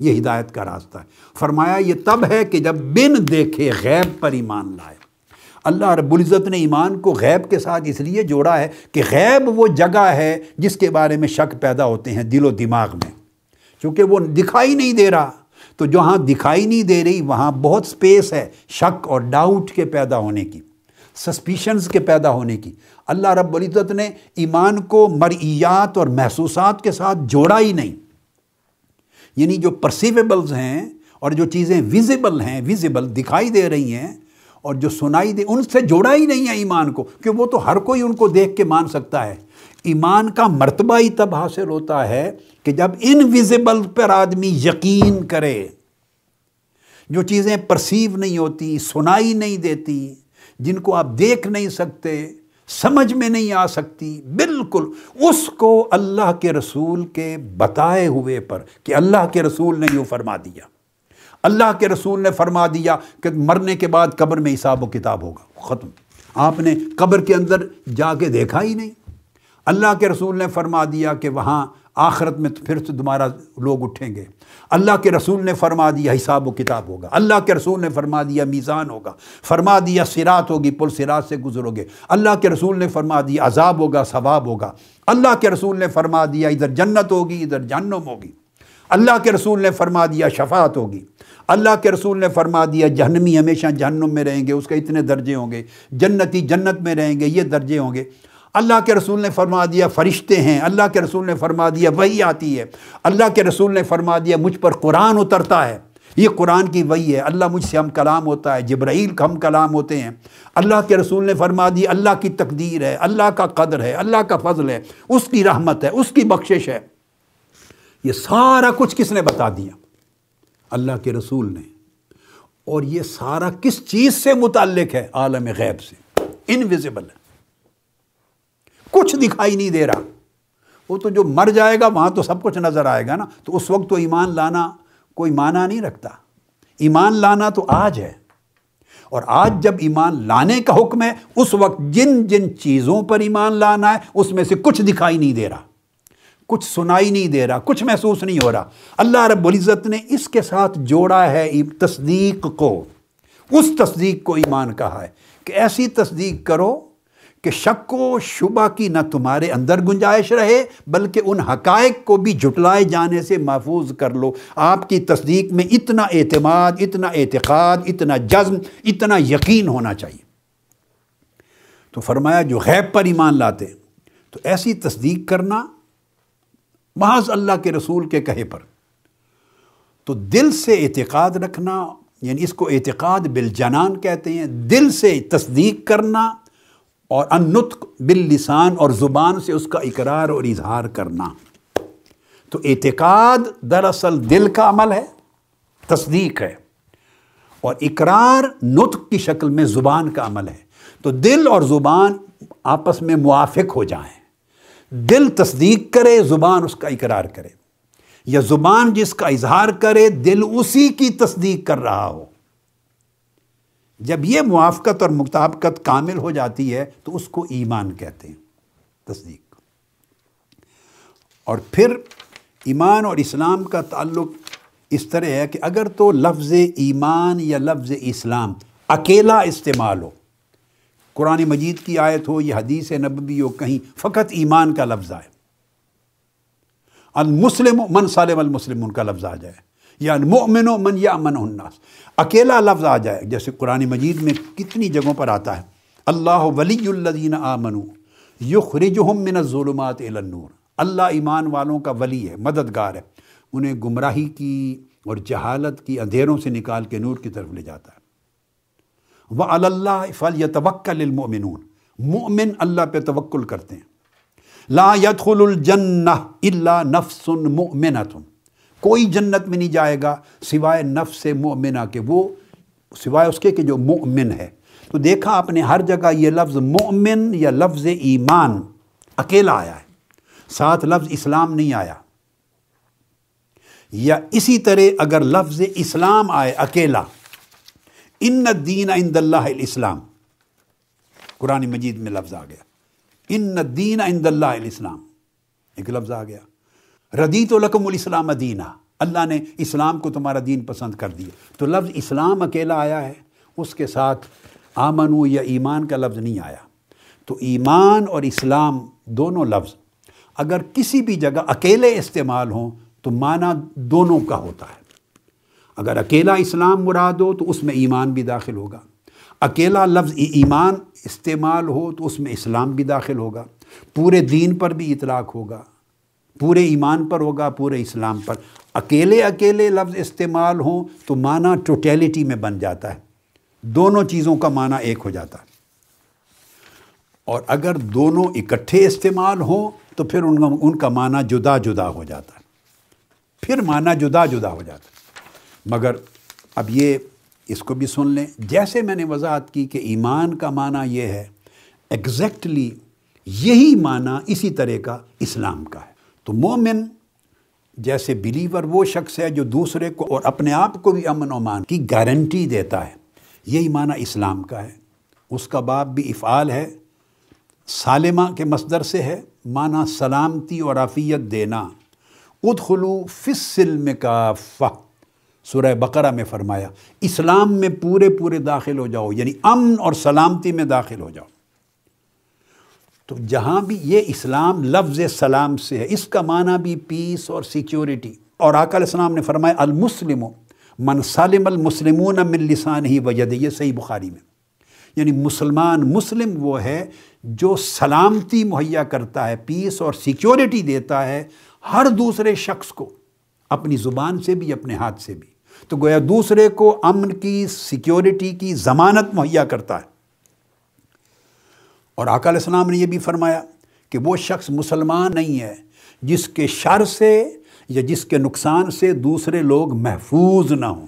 یہ ہدایت کا راستہ ہے۔ فرمایا، یہ تب ہے کہ جب بن دیکھے غیب پر ایمان لائے۔ اللہ رب العزت نے ایمان کو غیب کے ساتھ اس لیے جوڑا ہے کہ غیب وہ جگہ ہے جس کے بارے میں شک پیدا ہوتے ہیں دل و دماغ میں۔ چونکہ وہ دکھائی نہیں دے رہا۔ تو جہاں دکھائی نہیں دے رہی، وہاں بہت سپیس ہے شک اور ڈاؤٹ کے پیدا ہونے کی سسپیشنز کے پیدا ہونے کی۔ اللہ رب العزت نے ایمان کو مرئیات اور محسوسات کے ساتھ جوڑا ہی نہیں۔ یعنی جو پرسیویبلز ہیں اور جو چیزیں ویزیبل ہیں ویزیبل دکھائی دے رہی ہیں اور جو سنائی دے، ان سے جوڑا ہی نہیں ہے ایمان کو، کہ وہ تو ہر کوئی ان کو دیکھ کے مان سکتا ہے۔ ایمان کا مرتبہ ہی تب حاصل ہوتا ہے کہ جب ان ویزیبل پر آدمی یقین کرے، جو چیزیں پرسیو نہیں ہوتی، سنائی نہیں دیتی، جن کو آپ دیکھ نہیں سکتے، سمجھ میں نہیں آ سکتی، بالکل اس کو اللہ کے رسول کے بتائے ہوئے پر کہ اللہ کے رسول نے یوں فرما دیا۔ اللہ کے رسول نے فرما دیا کہ مرنے کے بعد قبر میں حساب و کتاب ہوگا، ختم۔ آپ نے قبر کے اندر جا کے دیکھا ہی نہیں۔ اللہ کے رسول نے فرما دیا کہ وہاں آخرت میں پھر سے تمہارا لوگ اٹھیں گے۔ اللہ کے رسول نے فرما دیا حساب و کتاب ہوگا۔ اللہ کے رسول نے فرما دیا میزان ہوگا۔ فرما دیا سرات ہوگی، پل سرات سے گزرو گے۔ اللہ کے رسول نے فرما دیا عذاب ہوگا، ثواب ہوگا۔ اللہ کے رسول نے فرما دیا ادھر جنت ہوگی، ادھر جہنم ہوگی۔ اللہ کے رسول نے فرما دیا شفاعت ہوگی۔ اللہ کے رسول نے فرما دیا جہنمی ہمیشہ جہنم میں رہیں گے، اس کے اتنے درجے ہوں گے۔ جنتی جنت میں رہیں گے، یہ درجے ہوں گے۔ اللہ کے رسول نے فرما دیا، فرشتے ہیں، اللہ کے رسول نے فرما دیا وہی آتی ہے۔ اللہ کے رسول نے فرما دیا، مجھ پر قرآن اترتا ہے۔ یہ قرآن کی وہی ہے۔ اللہ مجھ سے ہم کلام ہوتا ہے۔ جبرائیل ہم کلام ہوتے ہیں۔ اللہ کے رسول نے فرما دی اللہ کی تقدیر ہے، اللہ کا قدر ہے، اللہ کا فضل ہے۔ اس کی رحمت ہے، اس کی بخشش ہے۔ یہ سارا کچھ کس نے بتا دیا؟ اللہ کے رسول نے۔ اور یہ سارا کس چیز سے متعلق ہے؟ عالم غیب سے۔ انویزیبل ہے۔ کچھ دکھائی نہیں دے رہا۔ وہ تو جو مر جائے گا، وہاں تو سب کچھ نظر آئے گا نا۔ تو اس وقت تو ایمان لانا کوئی معنی نہیں رکھتا۔ ایمان لانا تو آج ہے۔ اور آج جب ایمان لانے کا حکم ہے، اس وقت جن جن چیزوں پر ایمان لانا ہے، اس میں سے کچھ دکھائی نہیں دے رہا۔ کچھ سنائی نہیں دے رہا، کچھ محسوس نہیں ہو رہا۔ اللہ رب العزت نے اس کے ساتھ جوڑا ہے تصدیق کو۔ اس تصدیق کو ایمان کہا ہے کہ ایسی تصدیق کرو کہ شک و شبہ کی نہ تمہارے اندر گنجائش رہے، بلکہ ان حقائق کو بھی جھٹلائے جانے سے محفوظ کر لو۔ آپ کی تصدیق میں اتنا اعتماد، اتنا اعتقاد، اتنا جزم، اتنا یقین ہونا چاہیے۔ تو فرمایا، جو غیب پر ایمان لاتے، تو ایسی تصدیق کرنا محض اللہ کے رسول کے کہے پر۔ تو دل سے اعتقاد رکھنا یعنی اس کو اعتقاد بالجنان کہتے ہیں، دل سے تصدیق کرنا اور انتق باللسان اور زبان سے اس کا اقرار اور اظہار کرنا۔ تو اعتقاد دراصل دل کا عمل ہے، تصدیق ہے۔ اور اقرار نطق کی شکل میں زبان کا عمل ہے۔ تو دل اور زبان آپس میں موافق ہو جائیں۔ دل تصدیق کرے، زبان اس کا اقرار کرے۔ یا زبان جس کا اظہار کرے، دل اسی کی تصدیق کر رہا ہو۔ جب یہ موافقت اور مطابقت کامل ہو جاتی ہے تو اس کو ایمان کہتے ہیں، تصدیق۔ اور پھر ایمان اور اسلام کا تعلق اس طرح ہے کہ اگر تو لفظ ایمان یا لفظ اسلام اکیلا استعمال ہو، قرآن مجید کی آیت ہو، یا حدیث نبوی ہو، کہیں فقط ایمان کا لفظ آئے۔ المسلم من صالم المسلم ان کا لفظ آ جائے۔ یعنی یا المؤمن من یا من الناس۔ اکیلا لفظ آ جائے، جیسے قرآن مجید میں کتنی جگہوں پر آتا ہے۔ اللہ ولی الدین آمنو یخرجہم من الظلمات الى النور۔ اللہ ایمان والوں کا ولی ہے، مددگار ہے۔ انہیں گمراہی کی اور جہالت کی اندھیروں سے نکال کے نور کی طرف لے جاتا ہے۔ وہ اللہ فل یتوکل المؤمنون۔ مؤمن اللہ پہ توکل کرتے ہیں۔ لا يدخل الجنہ الا نفس مؤمنۃ۔ کوئی جنت میں نہیں جائے گا سوائے نفس مؤمنہ کے، وہ سوائے اس کے کہ جو مؤمن ہے۔ تو دیکھا آپ نے ہر جگہ یہ لفظ مؤمن یا لفظ ایمان اکیلا آیا ہے، ساتھ لفظ اسلام نہیں آیا۔ یا اسی طرح اگر لفظ اسلام آئے اکیلا، ان دین عند اللہ الاسلام۔ قرآن مجید میں لفظ آ گیا۔ ان دین عند اللہ الاسلام۔ ایک لفظ آ گیا۔ ردیت الکم الاسلام دینہ اللہ نے اسلام کو تمہارا دین پسند کر دیا۔ تو لفظ اسلام اکیلا آیا ہے، اس کے ساتھ آمن یا ایمان کا لفظ نہیں آیا۔ تو ایمان اور اسلام دونوں لفظ، اگر کسی بھی جگہ اکیلے استعمال ہوں، تو معنی دونوں کا ہوتا ہے۔ اگر اکیلا اسلام مراد ہو، تو اس میں ایمان بھی داخل ہوگا۔ اکیلا لفظ ایمان استعمال ہو، تو اس میں اسلام بھی داخل ہوگا۔ پورے دین پر بھی اطلاق ہوگا۔ پورے ایمان پر ہوگا، پورے اسلام پر۔ اکیلے اکیلے لفظ استعمال ہوں تو معنی ٹوٹیلٹی میں بن جاتا ہے۔ دونوں چیزوں کا معنی ایک ہو جاتا۔ ہے اور اگر دونوں اکٹھے استعمال ہوں تو پھر ان کا ان کا معنی جدا جدا ہو جاتا۔ ہے پھر معنی جدا جدا ہو جاتا۔ ہے مگر اب یہ اس کو بھی سن لیں۔ جیسے میں نے وضاحت کی کہ ایمان کا معنی یہ ہے ایگزیکٹلی یہی معنی اسی طرح کا اسلام کا ہے۔ تو مومن جیسے بلیور وہ شخص ہے جو دوسرے کو اور اپنے آپ کو بھی امن و مان کی گارنٹی دیتا ہے۔ یہی معنی اسلام کا ہے۔ اس کا باپ بھی افعال ہے۔ سالمہ کے مصدر سے ہے۔ معنی سلامتی اور عافیت دینا۔ خود خلو فصل کا سورہ بقرہ میں فرمایا، اسلام میں پورے پورے داخل ہو جاؤ یعنی امن اور سلامتی میں داخل ہو جاؤ۔ تو جہاں بھی یہ اسلام لفظ سلام سے ہے، اس کا معنی بھی پیس اور سیکیورٹی اور آقا علیہ السلام نے فرمایا، المسلم من سالم المسلمون من لسان ہی وجد یہ صحیح بخاری میں. یعنی مسلمان، مسلم وہ ہے جو سلامتی مہیا کرتا ہے پیس اور سیکیورٹی دیتا ہے ہر دوسرے شخص کو، اپنی زبان سے بھی، اپنے ہاتھ سے بھی. تو گویا دوسرے کو امن کی سیکیورٹی کی ضمانت مہیا کرتا ہے۔ اور آقا علیہ السلام نے یہ بھی فرمایا کہ وہ شخص مسلمان نہیں ہے، جس کے شر سے یا جس کے نقصان سے دوسرے لوگ محفوظ نہ ہوں۔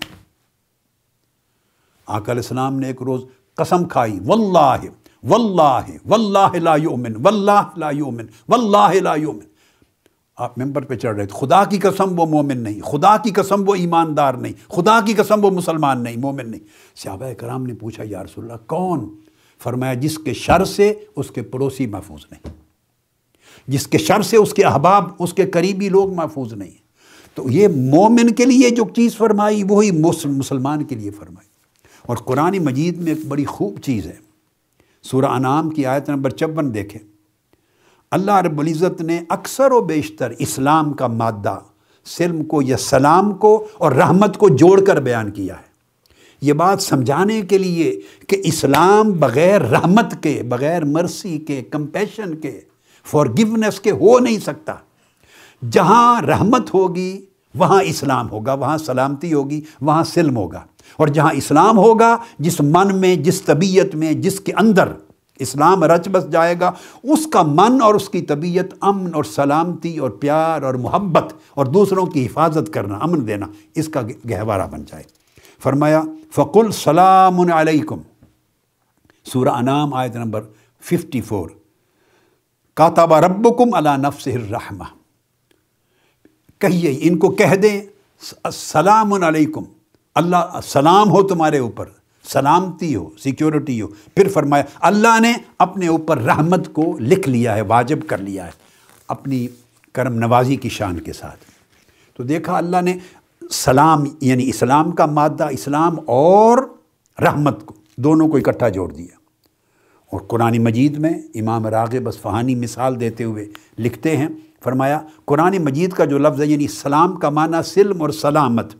آقا علیہ السلام نے ایک روز قسم کھائی، واللہ واللہ واللہ لا یؤمن، واللہ لا یؤمن، واللہ لا یؤمن۔ آپ ممبر پہ چڑھ رہے تھے، خدا کی قسم وہ مومن نہیں، خدا کی قسم وہ ایماندار نہیں، خدا کی قسم وہ مسلمان نہیں، مومن نہیں۔ صحابہ کرام نے پوچھا، یا رسول اللہ، کون؟ فرمایا، جس کے شر سے اس کے پڑوسی محفوظ نہیں، جس کے شر سے اس کے احباب، اس کے قریبی لوگ محفوظ نہیں تو یہ مومن کے لیے جو چیز فرمائی، وہی مسلمان کے لیے فرمائی۔ اور قرآن مجید میں ایک بڑی خوب چیز ہے۔ سورہ انعام کی آیت نمبر چون دیکھیں۔ اللہ رب العزت نے اکثر و بیشتر اسلام کا مادہ، سلم کو یا سلام کو اور رحمت کو جوڑ کر بیان کیا ہے۔ یہ بات سمجھانے کے لیے کہ اسلام بغیر رحمت کے، بغیر مرسی کے، کمپیشن کے فار گونیس کے ہو نہیں سکتا۔ جہاں رحمت ہوگی، وہاں اسلام ہوگا، وہاں سلامتی ہوگی، وہاں سلم ہوگا۔ اور جہاں اسلام ہوگا، جس من میں، جس طبیعت میں، جس کے اندر اسلام رچ بس جائے گا، اس کا من اور اس کی طبیعت امن اور سلامتی اور پیار اور محبت اور دوسروں کی حفاظت کرنا، امن دینا، اس کا گہوارہ بن جائے۔ فرمایا، فقل سلام علیکم سورہ انعام آیت نمبر ففٹی فور۔ کاتاب ربکم علی نفس الرحمہ۔ کہیے، ان کو کہہ دیں السلام علیکم۔ اللہ، سلام ہو تمہارے اوپر، سلامتی ہو، سیکیورٹی ہو۔ پھر فرمایا، اللہ نے اپنے اوپر رحمت کو لکھ لیا ہے، واجب کر لیا ہے، اپنی کرم نوازی کی شان کے ساتھ۔ تو دیکھا، اللہ نے سلام یعنی اسلام کا مادہ، اسلام اور رحمت کو، دونوں کو اکٹھا جوڑ دیا۔ اور قرآن مجید میں امام راغب اسفہانی مثال دیتے ہوئے لکھتے ہیں، فرمایا، قرآن مجید کا جو لفظ ہے یعنی سلام کا معنی سلم اور سلامت۔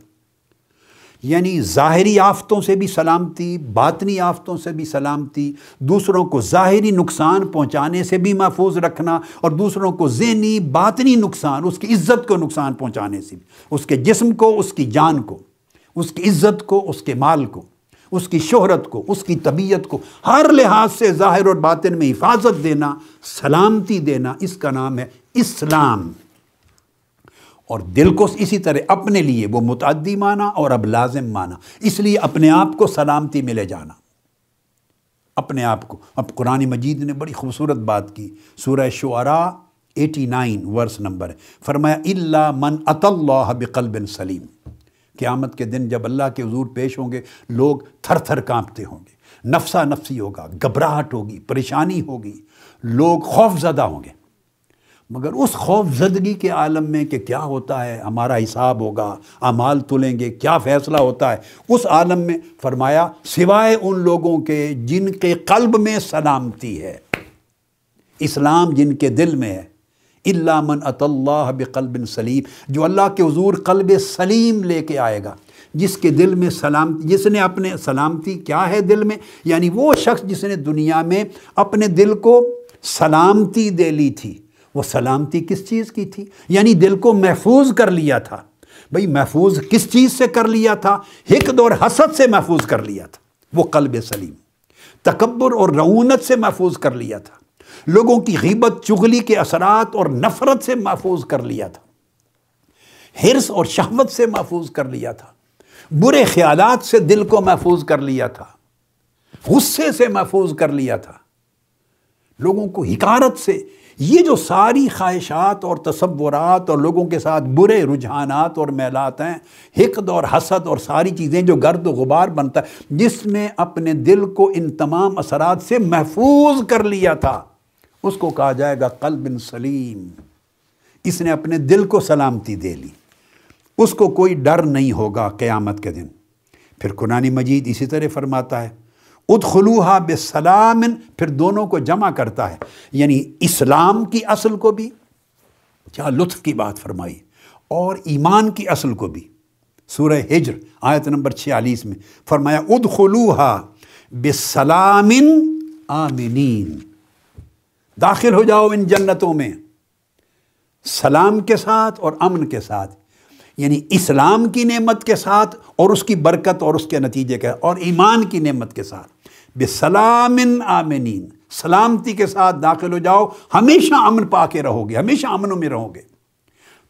یعنی ظاہری آفتوں سے بھی سلامتی، باطنی آفتوں سے بھی سلامتی، دوسروں کو ظاہری نقصان پہنچانے سے بھی محفوظ رکھنا اور دوسروں کو ذہنی، باطنی نقصان، اس کی عزت کو نقصان پہنچانے سے بھی، اس کے جسم کو، اس کی جان کو، اس کی عزت کو، اس کے مال کو، اس کی شہرت کو، اس کی طبیعت کو، ہر لحاظ سے ظاہر اور باطن میں حفاظت دینا، سلامتی دینا، اس کا نام ہے اسلام۔ اور دل کو اسی طرح اپنے لیے وہ متعدی مانا اور اب لازم مانا۔ اس لیے اپنے آپ کو سلامتی ملے جانا۔ اپنے آپ کو۔ اب قرآن مجید نے بڑی خوبصورت بات کی۔ سورہ شعراء ایٹی نائن ورس نمبر۔ ہے فرمایا اللہ من اط اللہ بقلب سلیم قیامت کے دن جب اللہ کے حضور پیش ہوں گے، لوگ تھر تھر کانپتے ہوں گے۔ نفسا نفسی ہوگا، گھبراہٹ ہوگی، پریشانی ہوگی، لوگ خوف زدہ ہوں گے۔ مگر اس خوف زدگی کے عالم میں کہ کیا ہوتا ہے، ہمارا حساب ہوگا، اعمال تلیں گے، کیا فیصلہ ہوتا ہے؟ اس عالم میں فرمایا، سوائے ان لوگوں کے جن کے قلب میں سلامتی ہے۔ اسلام جن کے دل میں ہے۔ اللہ من اط اللہ بقلب سلیم۔ جو اللہ کے حضور قلب سلیم لے کے آئے گا، جس کے دل میں سلام، جس نے اپنے سلامتی کیا ہے دل میں؟ یعنی وہ شخص جس نے دنیا میں اپنے دل کو سلامتی دے لی تھی۔ وہ سلامتی کس چیز کی تھی؟ یعنی دل کو محفوظ کر لیا تھا۔ بھئی محفوظ کس چیز سے کر لیا تھا؟ حقد اور حسد سے محفوظ کر لیا تھا۔ وہ قلب سلیم، تکبر اور رعونت سے محفوظ کر لیا تھا۔ لوگوں کی غیبت، چغلی کے اثرات اور نفرت سے محفوظ کر لیا تھا۔ حرص اور شہوت سے محفوظ کر لیا تھا۔ برے خیالات سے دل کو محفوظ کر لیا تھا۔ غصے سے محفوظ کر لیا تھا۔ لوگوں کو حکارت سے یہ جو ساری خواہشات اور تصورات اور لوگوں کے ساتھ برے رجحانات اور میلات ہیں، حقد اور حسد اور ساری چیزیں جو گرد و غبار بنتا ہے، جس نے اپنے دل کو ان تمام اثرات سے محفوظ کر لیا تھا، اس کو کہا جائے گا قلب سلیم۔ اس نے اپنے دل کو سلامتی دے لی۔ اس کو کوئی ڈر نہیں ہوگا قیامت کے دن۔ پھر قرآن مجید اسی طرح فرماتا ہے ادخلوہا بسلام، پھر دونوں کو جمع کرتا ہے۔ یعنی اسلام کی اصل کو بھی، کیا لطف کی بات فرمائی، اور ایمان کی اصل کو بھی۔ سورہ ہجر، آیت نمبر چھیالیس میں فرمایا ادخلوہا بسلام آمنین۔ داخل ہو جاؤ ان جنتوں میں، سلام کے ساتھ اور امن کے ساتھ۔ یعنی اسلام کی نعمت کے ساتھ اور اس کی برکت اور اس کے نتیجے کے، اور ایمان کی نعمت کے ساتھ۔ بے سلام آمنین۔ سلامتی کے ساتھ داخل ہو جاؤ، ہمیشہ امن پا کے رہو گے ہمیشہ امنوں میں رہو گے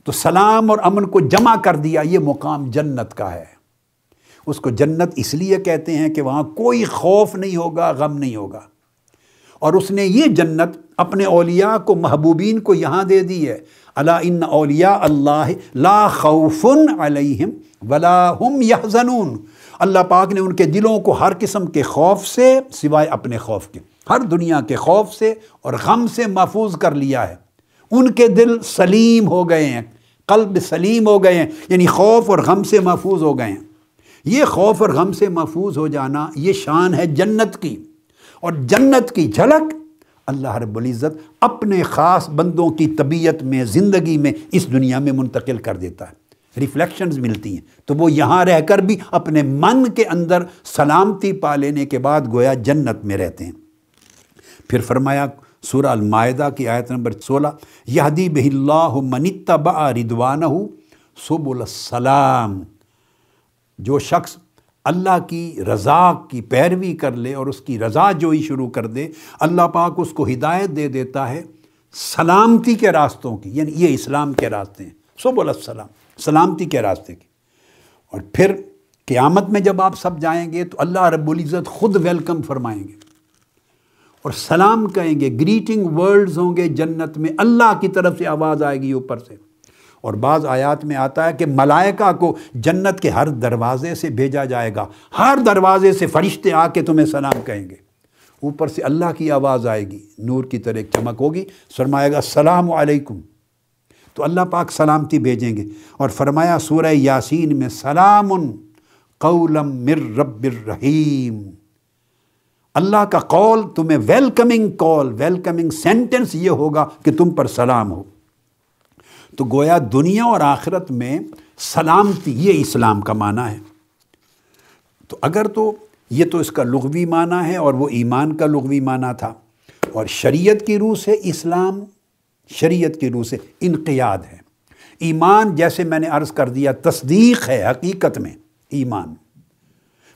تو سلام اور امن کو جمع کر دیا، یہ مقام جنت کا ہے۔ اس کو جنت اس لیے کہتے ہیں کہ وہاں کوئی خوف نہیں ہوگا، غم نہیں ہوگا۔ اور اس نے یہ جنت اپنے اولیاء کو، محبوبین کو یہاں دے دی ہے۔ اللہ ان اولیاء اللہ لا خوف علیہم ولا ہم یحزنون۔ اللہ پاک نے ان کے دلوں کو ہر قسم کے خوف سے، سوائے اپنے خوف کے، ہر دنیا کے خوف سے اور غم سے محفوظ کر لیا ہے۔ ان کے دل سلیم ہو گئے ہیں، قلب سلیم ہو گئے ہیں یعنی خوف اور غم سے محفوظ ہو گئے ہیں۔ یہ خوف اور غم سے محفوظ ہو جانا یہ شان ہے جنت کی۔ اور جنت کی جھلک اللہ رب العزت اپنے خاص بندوں کی طبیعت میں، زندگی میں اس دنیا میں منتقل کر دیتا ہے۔ ریفلیکشنز ملتی ہیں۔ تو وہ یہاں رہ کر بھی اپنے من کے اندر سلامتی پا لینے کے بعد گویا جنت میں رہتے ہیں۔ پھر فرمایا سورہ المائدہ کی آیت نمبر سولہ یہدی بہ اللہ منتبا ردوانہ سب السلام۔ جو شخص اللہ کی رضا کی پیروی کر لے اور اس کی رضا جوئی شروع کر دے، اللہ پاک اس کو ہدایت دے دیتا ہے سلامتی کے راستوں کی یعنی یہ اسلام کے راستے ہیں۔ سب السلام۔ سلامتی کے راستے کی۔ اور پھر قیامت میں جب آپ سب جائیں گے تو اللہ رب العزت خود ویلکم فرمائیں گے اور سلام کہیں گے۔ گریٹنگ ورڈز ہوں گے جنت میں۔ اللہ کی طرف سے آواز آئے گی اوپر سے۔ اور بعض آیات میں آتا ہے کہ ملائکہ کو جنت کے ہر دروازے سے بھیجا جائے گا۔ ہر دروازے سے فرشتے آ کے تمہیں سلام کہیں گے۔ اوپر سے اللہ کی آواز آئے گی۔ نور کی طرح ایک چمک ہوگی۔ فرمائے گا، السلام علیکم۔ تو اللہ پاک سلامتی بھیجیں گے۔ اور فرمایا سورہ یاسین میں سلام قولم مر رب الرحیم۔ اللہ کا قول، تمہیں ویلکمنگ کال، ویلکمنگ سینٹنس یہ ہوگا کہ تم پر سلام ہو۔ تو گویا دنیا اور آخرت میں سلامتی یہ اسلام کا معنی ہے۔ تو اگر تو یہ تو اس کا لغوی معنی ہے اور وہ ایمان کا لغوی معنی تھا۔ اور شریعت کی روح سے اسلام شریعت کی روح سے انقیاد ہے۔ ایمان جیسے میں نے عرض کر دیا، تصدیق ہے حقیقت میں ایمان۔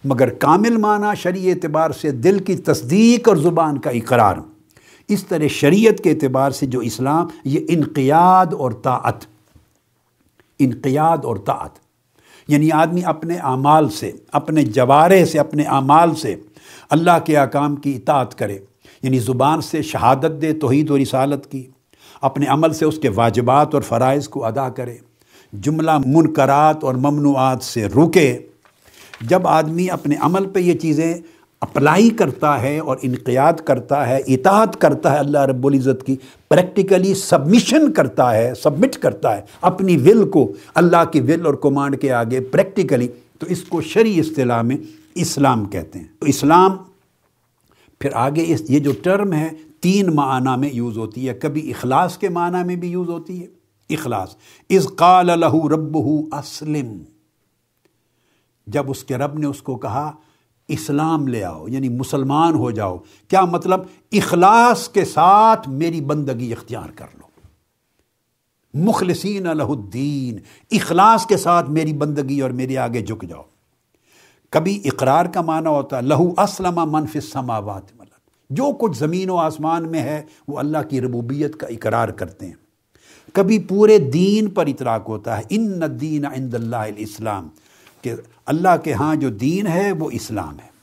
مگر کامل معنی شریع اعتبار سے دل کی تصدیق اور زبان کا اقرار۔ اس طرح شریعت کے اعتبار سے جو اسلام، یہ انقیاد اور طاعت۔ انقیاد اور طاعت۔ یعنی آدمی اپنے اعمال سے، اپنے جوارے سے، اپنے اعمال سے اللہ کے احکام کی اطاعت کرے۔ یعنی زبان سے شہادت دے، توحید و رسالت کی۔ اپنے عمل سے اس کے واجبات اور فرائض کو ادا کرے۔ جملہ منکرات اور ممنوعات سے رکے۔ جب آدمی اپنے عمل پہ یہ چیزیں اپلائی کرتا ہے اور انقیاد کرتا ہے، اطاعت کرتا ہے اللہ رب العزت کی پریکٹیکلی سبمیشن کرتا ہے سبمٹ کرتا ہے اپنی ول کو، اللہ کی ول اور کمانڈ کے آگے پریکٹیکلی تو اس کو شرعی اصطلاح میں اسلام کہتے ہیں۔ تو اسلام، پھر آگے اس، یہ جو ٹرم ہے تین معنی میں یوز ہوتی ہے، کبھی اخلاص کے معنی میں بھی یوز ہوتی ہے۔ اخلاص از قال لہو رب اسلم۔ جب اس کے رب نے اس کو کہا، اسلام لے آؤ یعنی مسلمان ہو جاؤ، کیا مطلب؟ اخلاص کے ساتھ میری بندگی اختیار کر لو۔ مخلصین الہ الدین، اخلاص کے ساتھ میری بندگی اور میرے آگے جھک جاؤ۔ کبھی اقرار کا معنی ہوتا ہے لہو اسلم منف السماوات ملک جو کچھ زمین و آسمان میں ہے، وہ اللہ کی ربوبیت کا اقرار کرتے ہیں۔ کبھی پورے دین پر اطراق ہوتا ہے، ان الدین عند اللہ الاسلام، کہ اللہ کے ہاں جو دین ہے، وہ اسلام ہے۔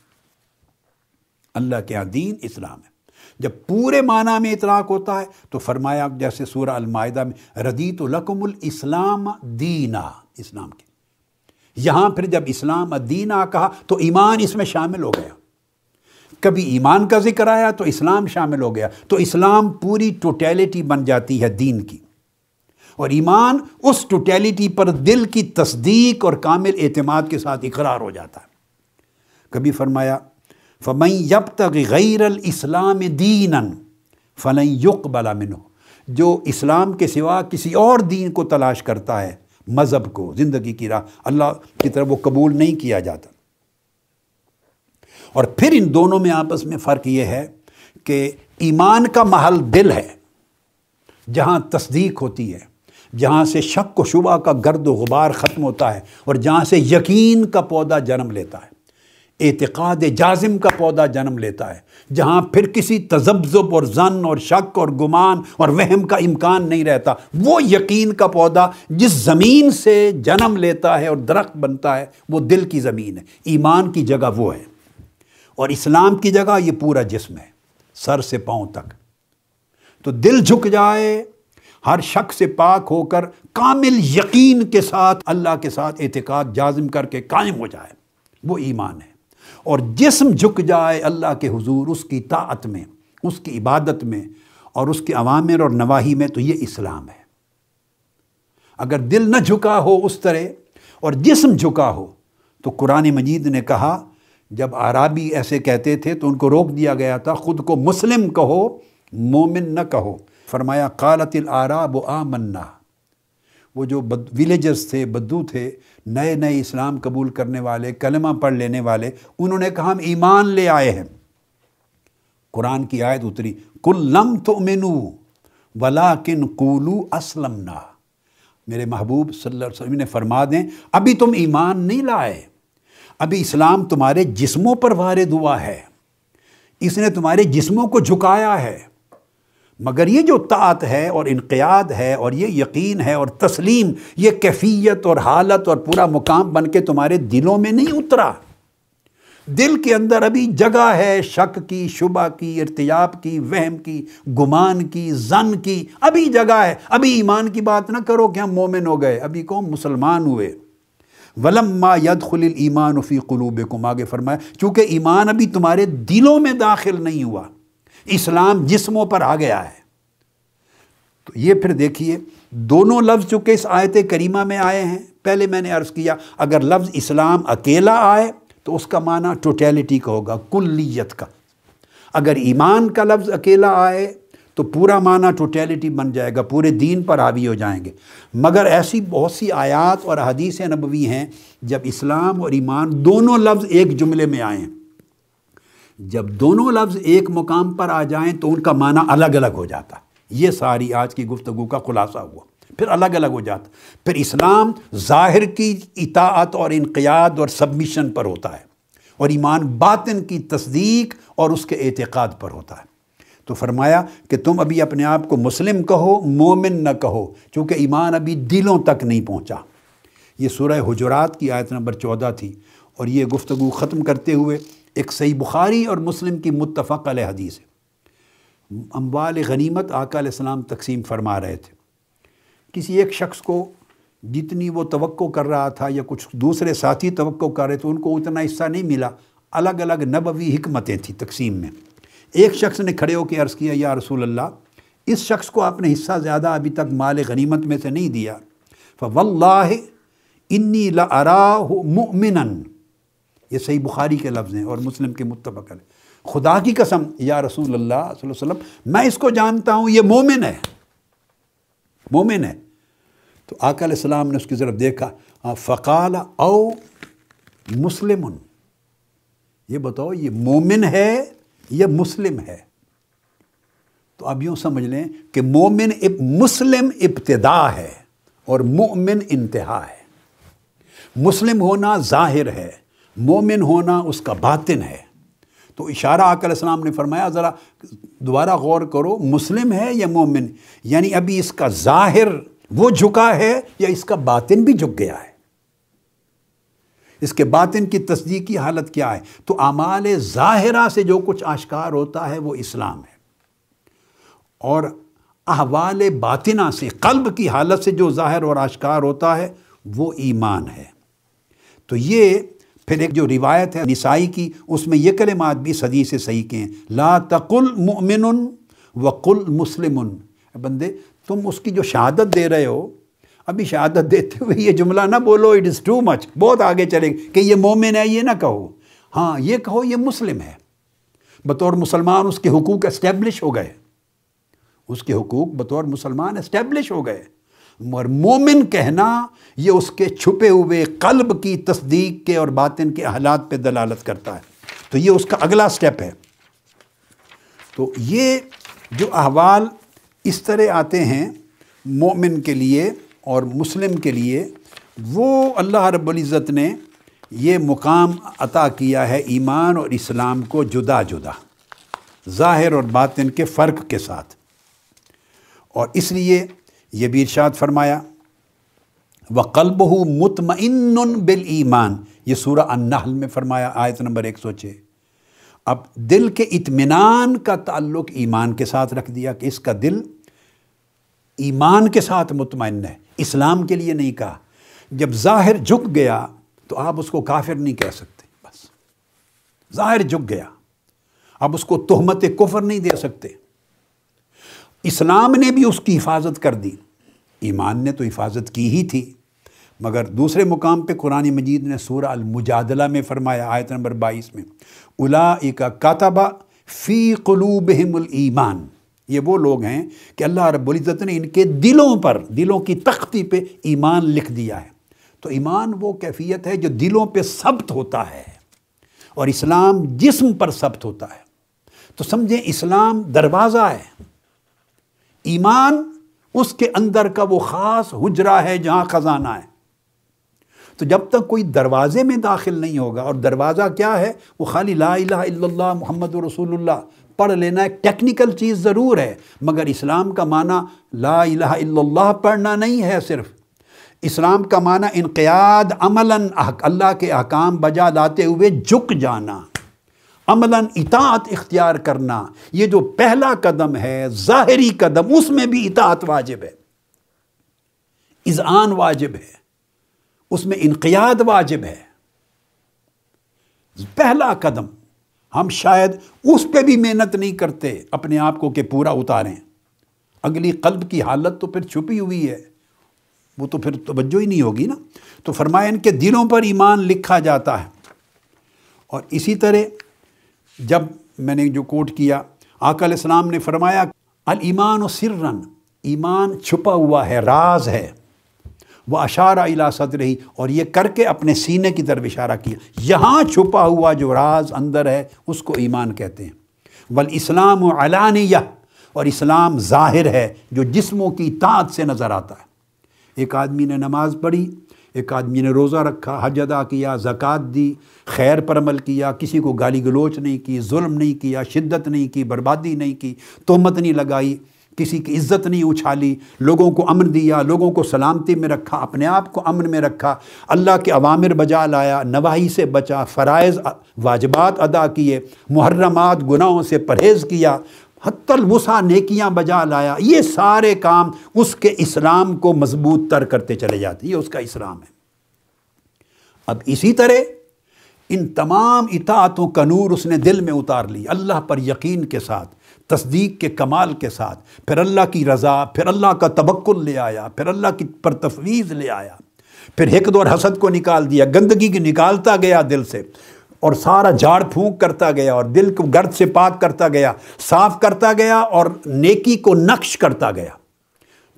اللہ کے ہاں دین اسلام ہے۔ جب پورے معنی میں اطلاق ہوتا ہے، تو فرمایا جیسے سورہ المائدہ میں ردیت القم الاسلام دینا اسلام کے۔ یہاں پھر جب اسلام دینا کہا، تو ایمان اس میں شامل ہو گیا۔ کبھی ایمان کا ذکر آیا تو اسلام شامل ہو گیا، تو اسلام پوری ٹوٹیلٹی بن جاتی ہے دین کی۔ اور ایمان اس ٹوٹیلٹی پر دل کی تصدیق اور کامل اعتماد کے ساتھ اقرار ہو جاتا۔ ہے کبھی فرمایا فمئی یب تک غیر الاسلام دین فلن یق بلا منو جو اسلام کے سوا کسی اور دین کو تلاش کرتا ہے، مذہب کو، زندگی کی راہ، اللہ کی طرف وہ قبول نہیں کیا جاتا۔ اور پھر ان دونوں میں آپس میں فرق یہ ہے کہ ایمان کا محل دل ہے، جہاں تصدیق ہوتی ہے، جہاں سے شک و شبہ کا گرد و غبار ختم ہوتا ہے اور جہاں سے یقین کا پودا جنم لیتا ہے، اعتقاد جازم کا پودا جنم لیتا ہے، جہاں پھر کسی تذبذب اور زن اور شک اور گمان اور وہم کا امکان نہیں رہتا، وہ یقین کا پودا جس زمین سے جنم لیتا ہے اور درخت بنتا ہے، وہ دل کی زمین ہے، ایمان کی جگہ وہ ہے۔ اور اسلام کی جگہ یہ پورا جسم ہے، سر سے پاؤں تک۔ تو دل جھک جائے، ہر شک سے پاک ہو کر کامل یقین کے ساتھ اللہ کے ساتھ اعتقاد جازم کر کے قائم ہو جائے۔ وہ ایمان ہے۔ اور جسم جھک جائے اللہ کے حضور، اس کی طاعت میں، اس کی عبادت میں اور اس کے عوامر اور نواحی میں، تو یہ اسلام ہے۔ اگر دل نہ جھکا ہو اس طرح اور جسم جھکا ہو، تو قرآن مجید نے کہا جب عرابی ایسے کہتے تھے تو ان کو روک دیا گیا تھا، خود کو مسلم کہو، مومن نہ کہو۔ فرمایا، قالت العراب آمنا۔ وہ جو بد ولیجرز تھے، بدو تھے، نئے نئے اسلام قبول کرنے والے، کلمہ پڑھ لینے والے، انہوں نے کہا، ہم ایمان لے آئے ہیں۔ قرآن کی آیت اتری کل لم تو مینو ولا کن قولو اسلم میرے محبوب صلی اللہ علیہ وسلم نے فرما دیں، ابھی تم ایمان نہیں لائے۔ ابھی اسلام تمہارے جسموں پر وارد ہوا ہے۔ اس نے تمہارے جسموں کو جھکایا ہے۔ مگر یہ جو طاعت ہے اور انقیاد ہے اور یہ یقین ہے اور تسلیم، یہ کیفیت اور حالت اور پورا مقام بن کے تمہارے دلوں میں نہیں اترا۔ دل کے اندر ابھی جگہ ہے، شک کی، شبہ کی، ارتیاب کی، وہم کی، گمان کی، زن کی۔ ابھی جگہ ہے، ابھی ایمان کی بات نہ کرو کہ ہم مومن ہو گئے، ابھی کون مسلمان ہوئے۔ ولم ما ید خل ایمان فی قلوب کو آگے فرمایا چونکہ ایمان ابھی تمہارے دلوں میں داخل نہیں ہوا، اسلام جسموں پر آ گیا ہے۔ تو یہ پھر دیکھیے، دونوں لفظ چونکہ اس آیت کریمہ میں آئے ہیں، پہلے میں نے عرض کیا، اگر لفظ اسلام اکیلا آئے، تو اس کا معنی ٹوٹیلٹی کا ہوگا، کلیت کا۔ اگر ایمان کا لفظ اکیلا آئے تو پورا معنی ٹوٹیلٹی بن جائے گا، پورے دین پر حاوی ہو جائیں گے۔ مگر ایسی بہت سی آیات اور حدیث نبوی ہیں جب اسلام اور ایمان دونوں لفظ ایک جملے میں آئیں جب دونوں لفظ ایک مقام پر آ جائیں تو ان کا معنی الگ الگ ہو جاتا۔ یہ ساری آج کی گفتگو کا خلاصہ ہوا۔ پھر الگ الگ ہو جاتا۔ پھر اسلام ظاہر کی اطاعت اور انقیاد اور سبمیشن پر ہوتا ہے اور ایمان باطن کی تصدیق اور اس کے اعتقاد پر ہوتا ہے۔ تو فرمایا کہ تم ابھی اپنے آپ کو مسلم کہو، مومن نہ کہو، چونکہ ایمان ابھی دلوں تک نہیں پہنچا۔ یہ سورہ حجرات کی آیت نمبر چودہ تھی اور یہ گفتگو ختم کرتے ہوئے ایک صحیح بخاری اور مسلم کی متفق علیہ حدیث ہے۔ اموال غنیمت آقا علیہ السلام تقسیم فرما رہے تھے۔ کسی ایک شخص کو جتنی وہ توقع کر رہا تھا یا کچھ دوسرے ساتھی توقع کر رہے تھے، ان کو اتنا حصہ نہیں ملا۔ الگ الگ نبوی حکمتیں تھیں تقسیم میں۔ ایک شخص نے کھڑے ہو کے عرض کیا، یا رسول اللہ، اس شخص کو آپ نے حصہ زیادہ ابھی تک مال غنیمت میں سے نہیں دیا۔ فواللہ انی لراہ مؤمنا۔ یہ صحیح بخاری کے لفظ ہیں اور مسلم کے متفق علیہ خدا کی قسم، یا رسول اللہ صلی اللہ علیہ وسلم، میں اس کو جانتا ہوں، یہ مومن ہے۔ مومن ہے۔ تو آقا علیہ السلام نے اس کی طرف دیکھا فقال، او مسلم یہ بتاؤ، یہ مومن ہے یا مسلم ہے۔ تو اب یوں سمجھ لیں کہ مومن مسلم ابتدا ہے اور مومن انتہا ہے۔ مسلم ہونا ظاہر ہے، مومن ہونا اس کا باطن ہے۔ تو اشارہ آقا علیہ السلام نے فرمایا، ذرا دوبارہ غور کرو، مسلم ہے یا مومن؟ یعنی ابھی اس کا ظاہر وہ جھکا ہے یا اس کا باطن بھی جھک گیا ہے۔ اس کے باطن کی تصدیقی حالت کیا ہے؟ تو اعمال ظاہرہ سے جو کچھ آشکار ہوتا ہے وہ اسلام ہے۔ اور احوال باطنہ سے، قلب کی حالت سے جو ظاہر اور آشکار ہوتا ہے وہ ایمان ہے۔ تو یہ پھر ایک جو روایت ہے نسائی کی، اس میں یہ کلمات بھی صدی سے صحیح کے ہیں۔ لا تقل مؤمن وقل مسلم بندے، تم اس کی جو شہادت دے رہے ہو ابھی شہادت دیتے ہوئے یہ جملہ نہ بولو اٹ از ٹو مچ بہت آگے چلے کہ یہ مومن ہے، یہ نہ کہو۔ ہاں یہ کہو، یہ مسلم ہے۔ بطور مسلمان اس کے حقوق اسٹیبلش ہو گئے۔ اس کے حقوق بطور مسلمان اسٹیبلش ہو گئے۔ مگر مومن کہنا، یہ اس کے چھپے ہوئے قلب کی تصدیق کے اور باطن کے حالات پہ دلالت کرتا ہے۔ تو یہ اس کا اگلا سٹیپ ہے۔ تو یہ جو احوال اس طرح آتے ہیں مومن کے لیے اور مسلم کے لیے وہ اللہ رب العزت نے یہ مقام عطا کیا ہے ایمان اور اسلام کو جدا جدا، ظاہر اور باطن کے فرق کے ساتھ۔ اور اس لیے یہ بھی ارشاد فرمایا و قلب ہو مطمئن بال ایمان یہ سورہ النحل میں فرمایا، آیت نمبر ایک سو چھ۔ اب دل کے اطمینان کا تعلق ایمان کے ساتھ رکھ دیا کہ اس کا دل ایمان کے ساتھ مطمئن ہے۔ اسلام کے لیے نہیں کہا۔ جب ظاہر جھک گیا تو آپ اس کو کافر نہیں کہہ سکتے، بس۔ ظاہر جھک گیا۔ اب اس کو تہمت کفر نہیں دے سکتے۔ اسلام نے بھی اس کی حفاظت کر دی۔ ایمان نے تو حفاظت کی ہی تھی۔ مگر دوسرے مقام پہ قرآن مجید نے سورہ المجادلہ میں فرمایا، آیت نمبر بائیس میں الا کا کاتبہ فی قلوبہم الایمان۔ یہ وہ لوگ ہیں کہ اللہ رب العزت نے ان کے دلوں پر، دلوں کی تختی پہ ایمان لکھ دیا ہے۔ تو ایمان وہ کیفیت ہے جو دلوں پہ ثبت ہوتا ہے اور اسلام جسم پر ثبت ہوتا ہے۔ تو سمجھیں اسلام دروازہ ہے۔ ایمان اس کے اندر کا وہ خاص حجرہ ہے جہاں خزانہ ہے۔ تو جب تک کوئی دروازے میں داخل نہیں ہوگا اور دروازہ کیا ہے؟ وہ خالی لا الہ الا اللہ محمد رسول اللہ۔ پڑھ لینا ایک ٹیکنیکل چیز ضرور ہے، مگر اسلام کا معنی لا الہ الا اللہ پڑھنا نہیں ہے صرف۔ اسلام کا معنی انقیاد، عملاً اللہ کے احکام بجا لاتے ہوئے جھک جانا، عملاً اطاعت اختیار کرنا۔ یہ جو پہلا قدم ہے، ظاہری قدم، اس میں بھی اطاعت واجب ہے۔ اذعان واجب ہے، اس میں انقیاد واجب ہے۔ پہلا قدم۔ ہم شاید اس پہ بھی محنت نہیں کرتے اپنے آپ کو کہ پورا اتاریں۔ اگلی قلب کی حالت تو پھر چھپی ہوئی ہے۔ وہ تو پھر توجہ ہی نہیں ہوگی نا۔ تو فرمایا ان کے دلوں پر ایمان لکھا جاتا ہے۔ اور اسی طرح جب میں نے جو کوٹ کیا، آقا علیہ السلام نے فرمایا المان و سرن، ایمان چھپا ہوا ہے، راز ہے۔ وہ اشارہ الا صدر رہی اور یہ کر کے اپنے سینے کی طرف اشارہ کیا۔ یہاں چھپا ہوا جو راز اندر ہے، اس کو ایمان کہتے ہیں۔ ول اسلام و علانیہ اور اسلام ظاہر ہے جو جسموں کی طاعت سے نظر آتا ہے۔ ایک آدمی نے نماز پڑھی، ایک آدمی نے روزہ رکھا، حج ادا کیا، زکوٰۃ دی، خیر پر عمل کیا، کسی کو گالی گلوچ نہیں کی، ظلم نہیں کیا، شدت نہیں کی، بربادی نہیں کی، تہمت نہیں لگائی۔ کسی کی عزت نہیں اچھالی، لوگوں کو امن دیا، لوگوں کو سلامتی میں رکھا، اپنے آپ کو امن میں رکھا، اللہ کے عوامر بجا لایا، نواحی سے بچا، فرائض، واجبات ادا کیے، محرمات، گناہوں سے پرہیز کیا حت الوسا نیکیاں بجا لایا، یہ سارے کام اس کے اسلام کو مضبوط تر کرتے چلے جاتے، یہ اس کا اسلام ہے۔ اب اسی طرح ان تمام اطاعتوں کا نور اس نے دل میں اتار لی، اللہ پر یقین کے ساتھ۔ تصدیق کے کمال کے ساتھ، پھر اللہ کی رضا، پھر اللہ کا تبکل لے آیا، پھر اللہ کی پر تفویض لے آیا۔ پھر حقد اور حسد کو نکال دیا، گندگی کی نکالتا گیا دل سے، اور سارا جھاڑ پھونک کرتا گیا، اور دل کو گرد سے پاک کرتا گیا، صاف کرتا گیا، اور نیکی کو نقش کرتا گیا۔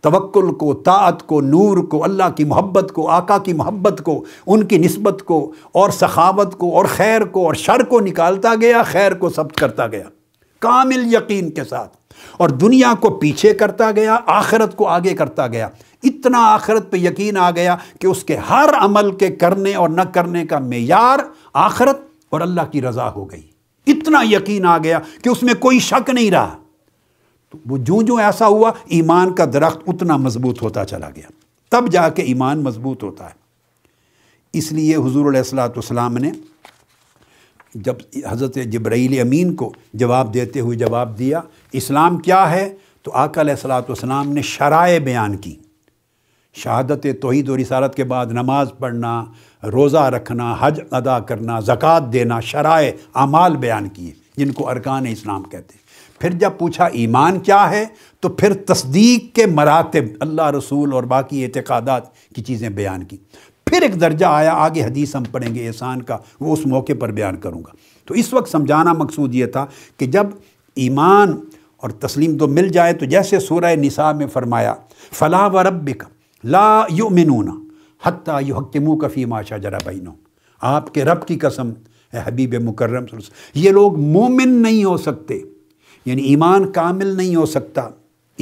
توکل کو، طاعت کو، نور کو، اللہ کی محبت کو، آقا کی محبت کو، ان کی نسبت کو، اور سخاوت کو، اور خیر کو، اور شر کو نکالتا گیا، خیر کو ثبت کرتا گیا۔ کامل یقین کے ساتھ۔ اور دنیا کو پیچھے کرتا گیا، آخرت کو آگے کرتا گیا۔ اتنا آخرت پہ یقین آ گیا کہ اس کے ہر عمل کے کرنے اور نہ کرنے کا معیار آخرت اور اللہ کی رضا ہو گئی۔ اتنا یقین آ گیا کہ اس میں کوئی شک نہیں رہا۔ تو وہ جو جو ایسا ہوا، ایمان کا درخت اتنا مضبوط ہوتا چلا گیا۔ تب جا کے ایمان مضبوط ہوتا ہے۔ اس لیے حضور علیہ السلاۃ والسلام نے جب حضرت جبرائیل امین کو جواب دیتے ہوئے جواب دیا، اسلام کیا ہے؟ تو آقا علیہ السلاۃ والسلام نے شرائع بیان کی۔ شہادت توحید و رسالت کے بعد نماز پڑھنا، روزہ رکھنا، حج ادا کرنا، زکوٰۃ دینا، شرائع، اعمال بیان کیے، جن کو ارکان اسلام کہتے ہیں۔ پھر جب پوچھا ایمان کیا ہے، تو پھر تصدیق کے مراتب اللہ رسول اور باقی اعتقادات کی چیزیں بیان کی۔ پھر ایک درجہ آیا، آگے حدیث ہم پڑھیں گے، احسان کا، وہ اس موقع پر بیان کروں گا۔ تو اس وقت سمجھانا مقصود یہ تھا کہ جب ایمان اور تسلیم تو مل جائے، تو جیسے سورہ نساء میں فرمایا فلاح و رب لا یو یؤمنون حتیٰ یو حکموں کفی ماشا جرا بینوں آپ کے رب کی قسم ہے حبیب مکرم، یہ لوگ مومن نہیں ہو سکتے یعنی ایمان کامل نہیں ہو سکتا۔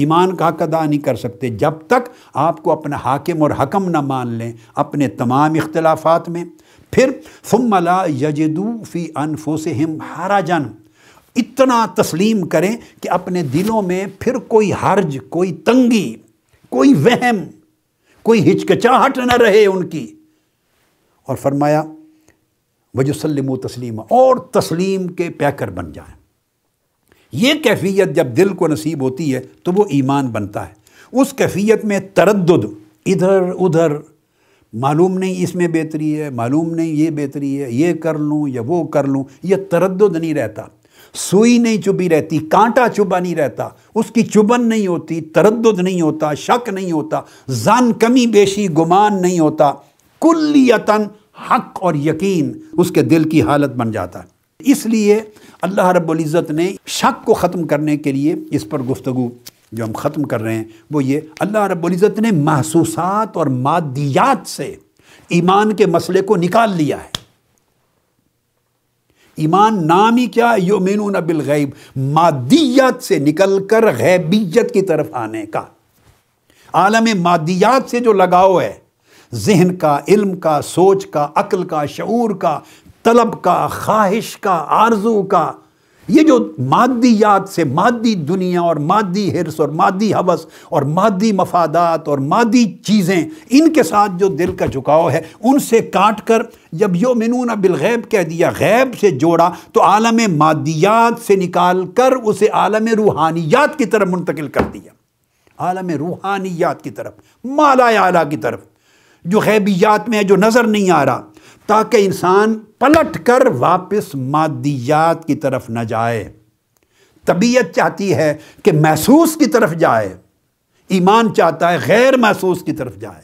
ایمان کا حق ادا نہیں کر سکتے۔ جب تک آپ کو اپنا حاکم اور حکم نہ مان لیں اپنے تمام اختلافات میں۔ پھر ثم لا یجدو فی انفسہم حرجن اتنا تسلیم کریں کہ اپنے دلوں میں پھر کوئی حرج، کوئی تنگی، کوئی وہم، کوئی ہچکچاہٹ نہ رہے ان کی۔ اور فرمایا وجسلم و تسلیم اور تسلیم کے پیکر بن جائیں۔ یہ کیفیت جب دل کو نصیب ہوتی ہے تو وہ ایمان بنتا ہے۔ اس کیفیت میں تردد، ادھر ادھر، معلوم نہیں اس میں بہتری ہے، معلوم نہیں یہ بہتری ہے، یہ کر لوں یا وہ کر لوں، یہ تردد نہیں رہتا۔ سوئی نہیں چبھی رہتی، کانٹا چبا نہیں رہتا، اس کی چبن نہیں ہوتی، تردد نہیں ہوتا، شک نہیں ہوتا زن کمی بیشی، گمان نہیں ہوتا۔ کلیتاً حق اور یقین اس کے دل کی حالت بن جاتا ہے۔ اس لیے اللہ رب العزت نے شک کو ختم کرنے کے لیے اس پر گفتگو جو ہم ختم کر رہے ہیں، وہ یہ اللہ رب العزت نے محسوسات اور مادیات سے ایمان کے مسئلے کو نکال لیا ہے۔ ایمان نام ہی کیا؟ یومینون بالغیب، مادیات سے نکل کر غیبیت کی طرف آنے کا۔ عالم مادیات سے جو لگاؤ ہے، ذہن کا، علم کا، سوچ کا، عقل کا، شعور کا طلب کا، خواہش کا، آرزو کا۔ یہ جو مادیات سے مادی دنیا اور مادی حرص اور مادی حوث اور مادی مفادات اور مادی چیزیں ان کے ساتھ جو دل کا جھکاؤ ہے، ان سے کاٹ کر جب یو منون بالغیب کہہ دیا، غیب سے جوڑا، تو عالم مادیات سے نکال کر اسے عالم روحانیات کی طرف منتقل کر دیا۔ عالم روحانیات کی طرف، مالا اعلیٰ کی طرف۔ جو غیبیات میں ہے، جو نظر نہیں آ رہا۔ تاکہ انسان پلٹ کر واپس مادیات کی طرف نہ جائے۔ طبیعت چاہتی ہے کہ محسوس کی طرف جائے، ایمان چاہتا ہے غیر محسوس کی طرف جائے۔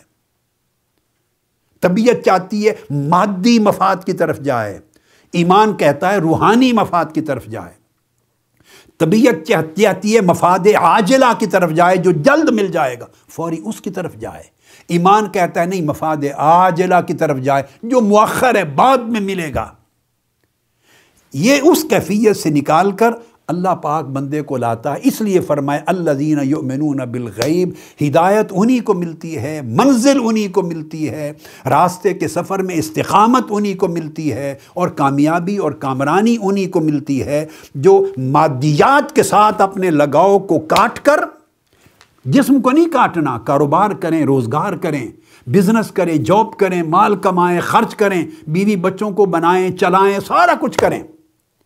طبیعت چاہتی ہے مادی مفاد کی طرف جائے، ایمان کہتا ہے روحانی مفاد کی طرف جائے۔ طبیعت چاہتی ہے مفاد عاجلہ کی طرف جائے جو جلد مل جائے گا، فوری اس کی طرف جائے۔ ایمان کہتا ہے، نہیں، مفاد آجلا کی طرف جائے، جو مؤخر ہے، بعد میں ملے گا۔ یہ اس کیفیت سے نکال کر اللہ پاک بندے کو لاتا ہے۔ اس لیے فرمائے اللہ دین یؤمنون بالغیب، ہدایت انہی کو ملتی ہے، منزل انہی کو ملتی ہے، راستے کے سفر میں استقامت انہی کو ملتی ہے، اور کامیابی اور کامرانی انہی کو ملتی ہے، جو مادیات کے ساتھ اپنے لگاؤ کو کاٹ کر جسم کو نہیں کاٹنا، کاروبار کریں، روزگار کریں بزنس کریں جاب کریں، مال کمائیں، خرچ کریں، بیوی بچوں کو بنائیں، چلائیں، سارا کچھ کریں۔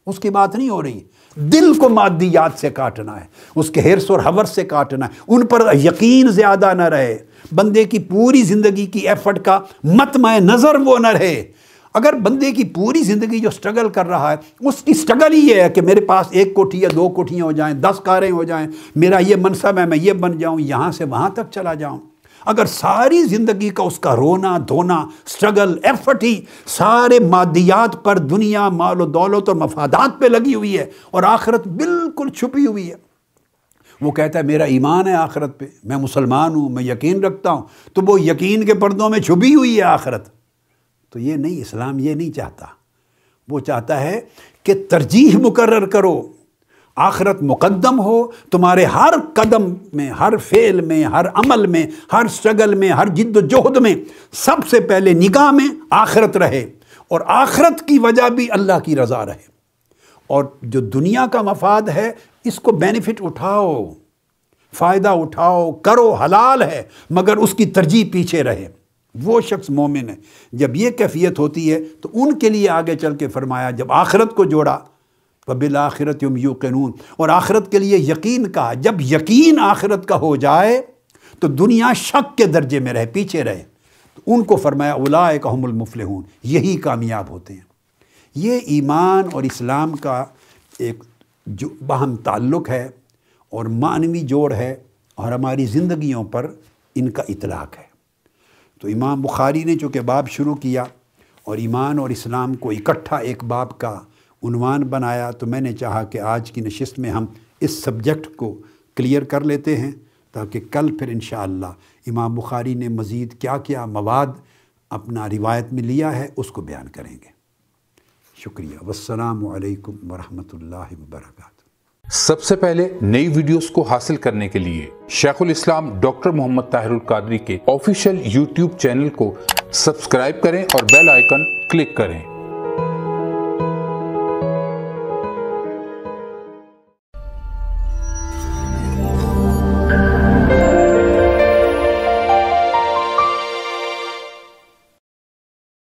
اس کی بات نہیں ہو رہی۔ دل کو مادیات سے کاٹنا ہے، اس کے حرص اور حور سے کاٹنا ہے۔ ان پر یقین زیادہ نہ رہے۔ بندے کی پوری زندگی کی ایفرٹ کا متمع نظر وہ نہ رہے۔ اگر بندے کی پوری زندگی جو سٹرگل کر رہا ہے، اس کی سٹرگل ہی یہ ہے کہ میرے پاس ایک کوٹھی یا دو کوٹھیاں ہو جائیں، دس کاریں ہو جائیں، میرا یہ منصب ہے، میں یہ بن جاؤں، یہاں سے وہاں تک چلا جاؤں۔ اگر ساری زندگی کا اس کا رونا، دھونا سٹرگل ایفرٹ ہی سارے مادیات پر، دنیا، مال و دولت اور مفادات پہ لگی ہوئی ہے اور آخرت بالکل چھپی ہوئی ہے۔ وہ کہتا ہے، میرا ایمان ہے آخرت پہ، میں مسلمان ہوں، میں یقین رکھتا ہوں۔ تو وہ یقین کے پردوں میں چھپی ہوئی ہے آخرت۔ تو یہ نہیں، اسلام یہ نہیں چاہتا۔ وہ چاہتا ہے کہ ترجیح مقرر کرو، آخرت مقدم ہو، تمہارے ہر قدم میں، ہر فعل میں، ہر عمل میں، ہر سٹرگل میں، ہر جد و جہد میں سب سے پہلے نگاہ میں آخرت رہے۔ اور آخرت کی وجہ بھی اللہ کی رضا رہے۔ اور جو دنیا کا مفاد ہے، اس کو بینیفٹ اٹھاؤ۔ فائدہ اٹھاؤ، کرو، حلال ہے، مگر اس کی ترجیح پیچھے رہے۔ وہ شخص مومن ہے۔ جب یہ کیفیت ہوتی ہے تو ان کے لیے آگے چل کے فرمایا، جب آخرت کو جوڑا بالآخرت یم یو قانون اور آخرت کے لیے یقین کہا۔ جب یقین آخرت کا ہو جائے تو دنیا شک کے درجے میں رہے، پیچھے رہے۔ تو ان کو فرمایا اولا کام المفلحون۔ یہی کامیاب ہوتے ہیں۔ یہ ایمان اور اسلام کا ایک جو باہم تعلق ہے اور معنوی جوڑ ہے اور ہماری زندگیوں پر ان کا اطلاق ہے۔ تو امام بخاری نے چونکہ باب شروع کیا اور ایمان اور اسلام کو اکٹھا ایک باب کا عنوان بنایا، تو میں نے چاہا کہ آج کی نشست میں ہم اس سبجیکٹ کو کلیئر کر لیتے ہیں تاکہ کل پھر انشاءاللہ امام بخاری نے مزید کیا کیا مواد اپنا روایت میں لیا ہے، اس کو بیان کریں گے۔ شکریہ۔ والسلام علیکم ورحمۃ اللہ وبرکاتہ۔ سب سے پہلے نئی ویڈیوز کو حاصل کرنے کے لیے شیخ الاسلام ڈاکٹر محمد طاہر القادری کے آفیشیل یوٹیوب چینل کو سبسکرائب کریں اور بیل آئیکن کلک کریں۔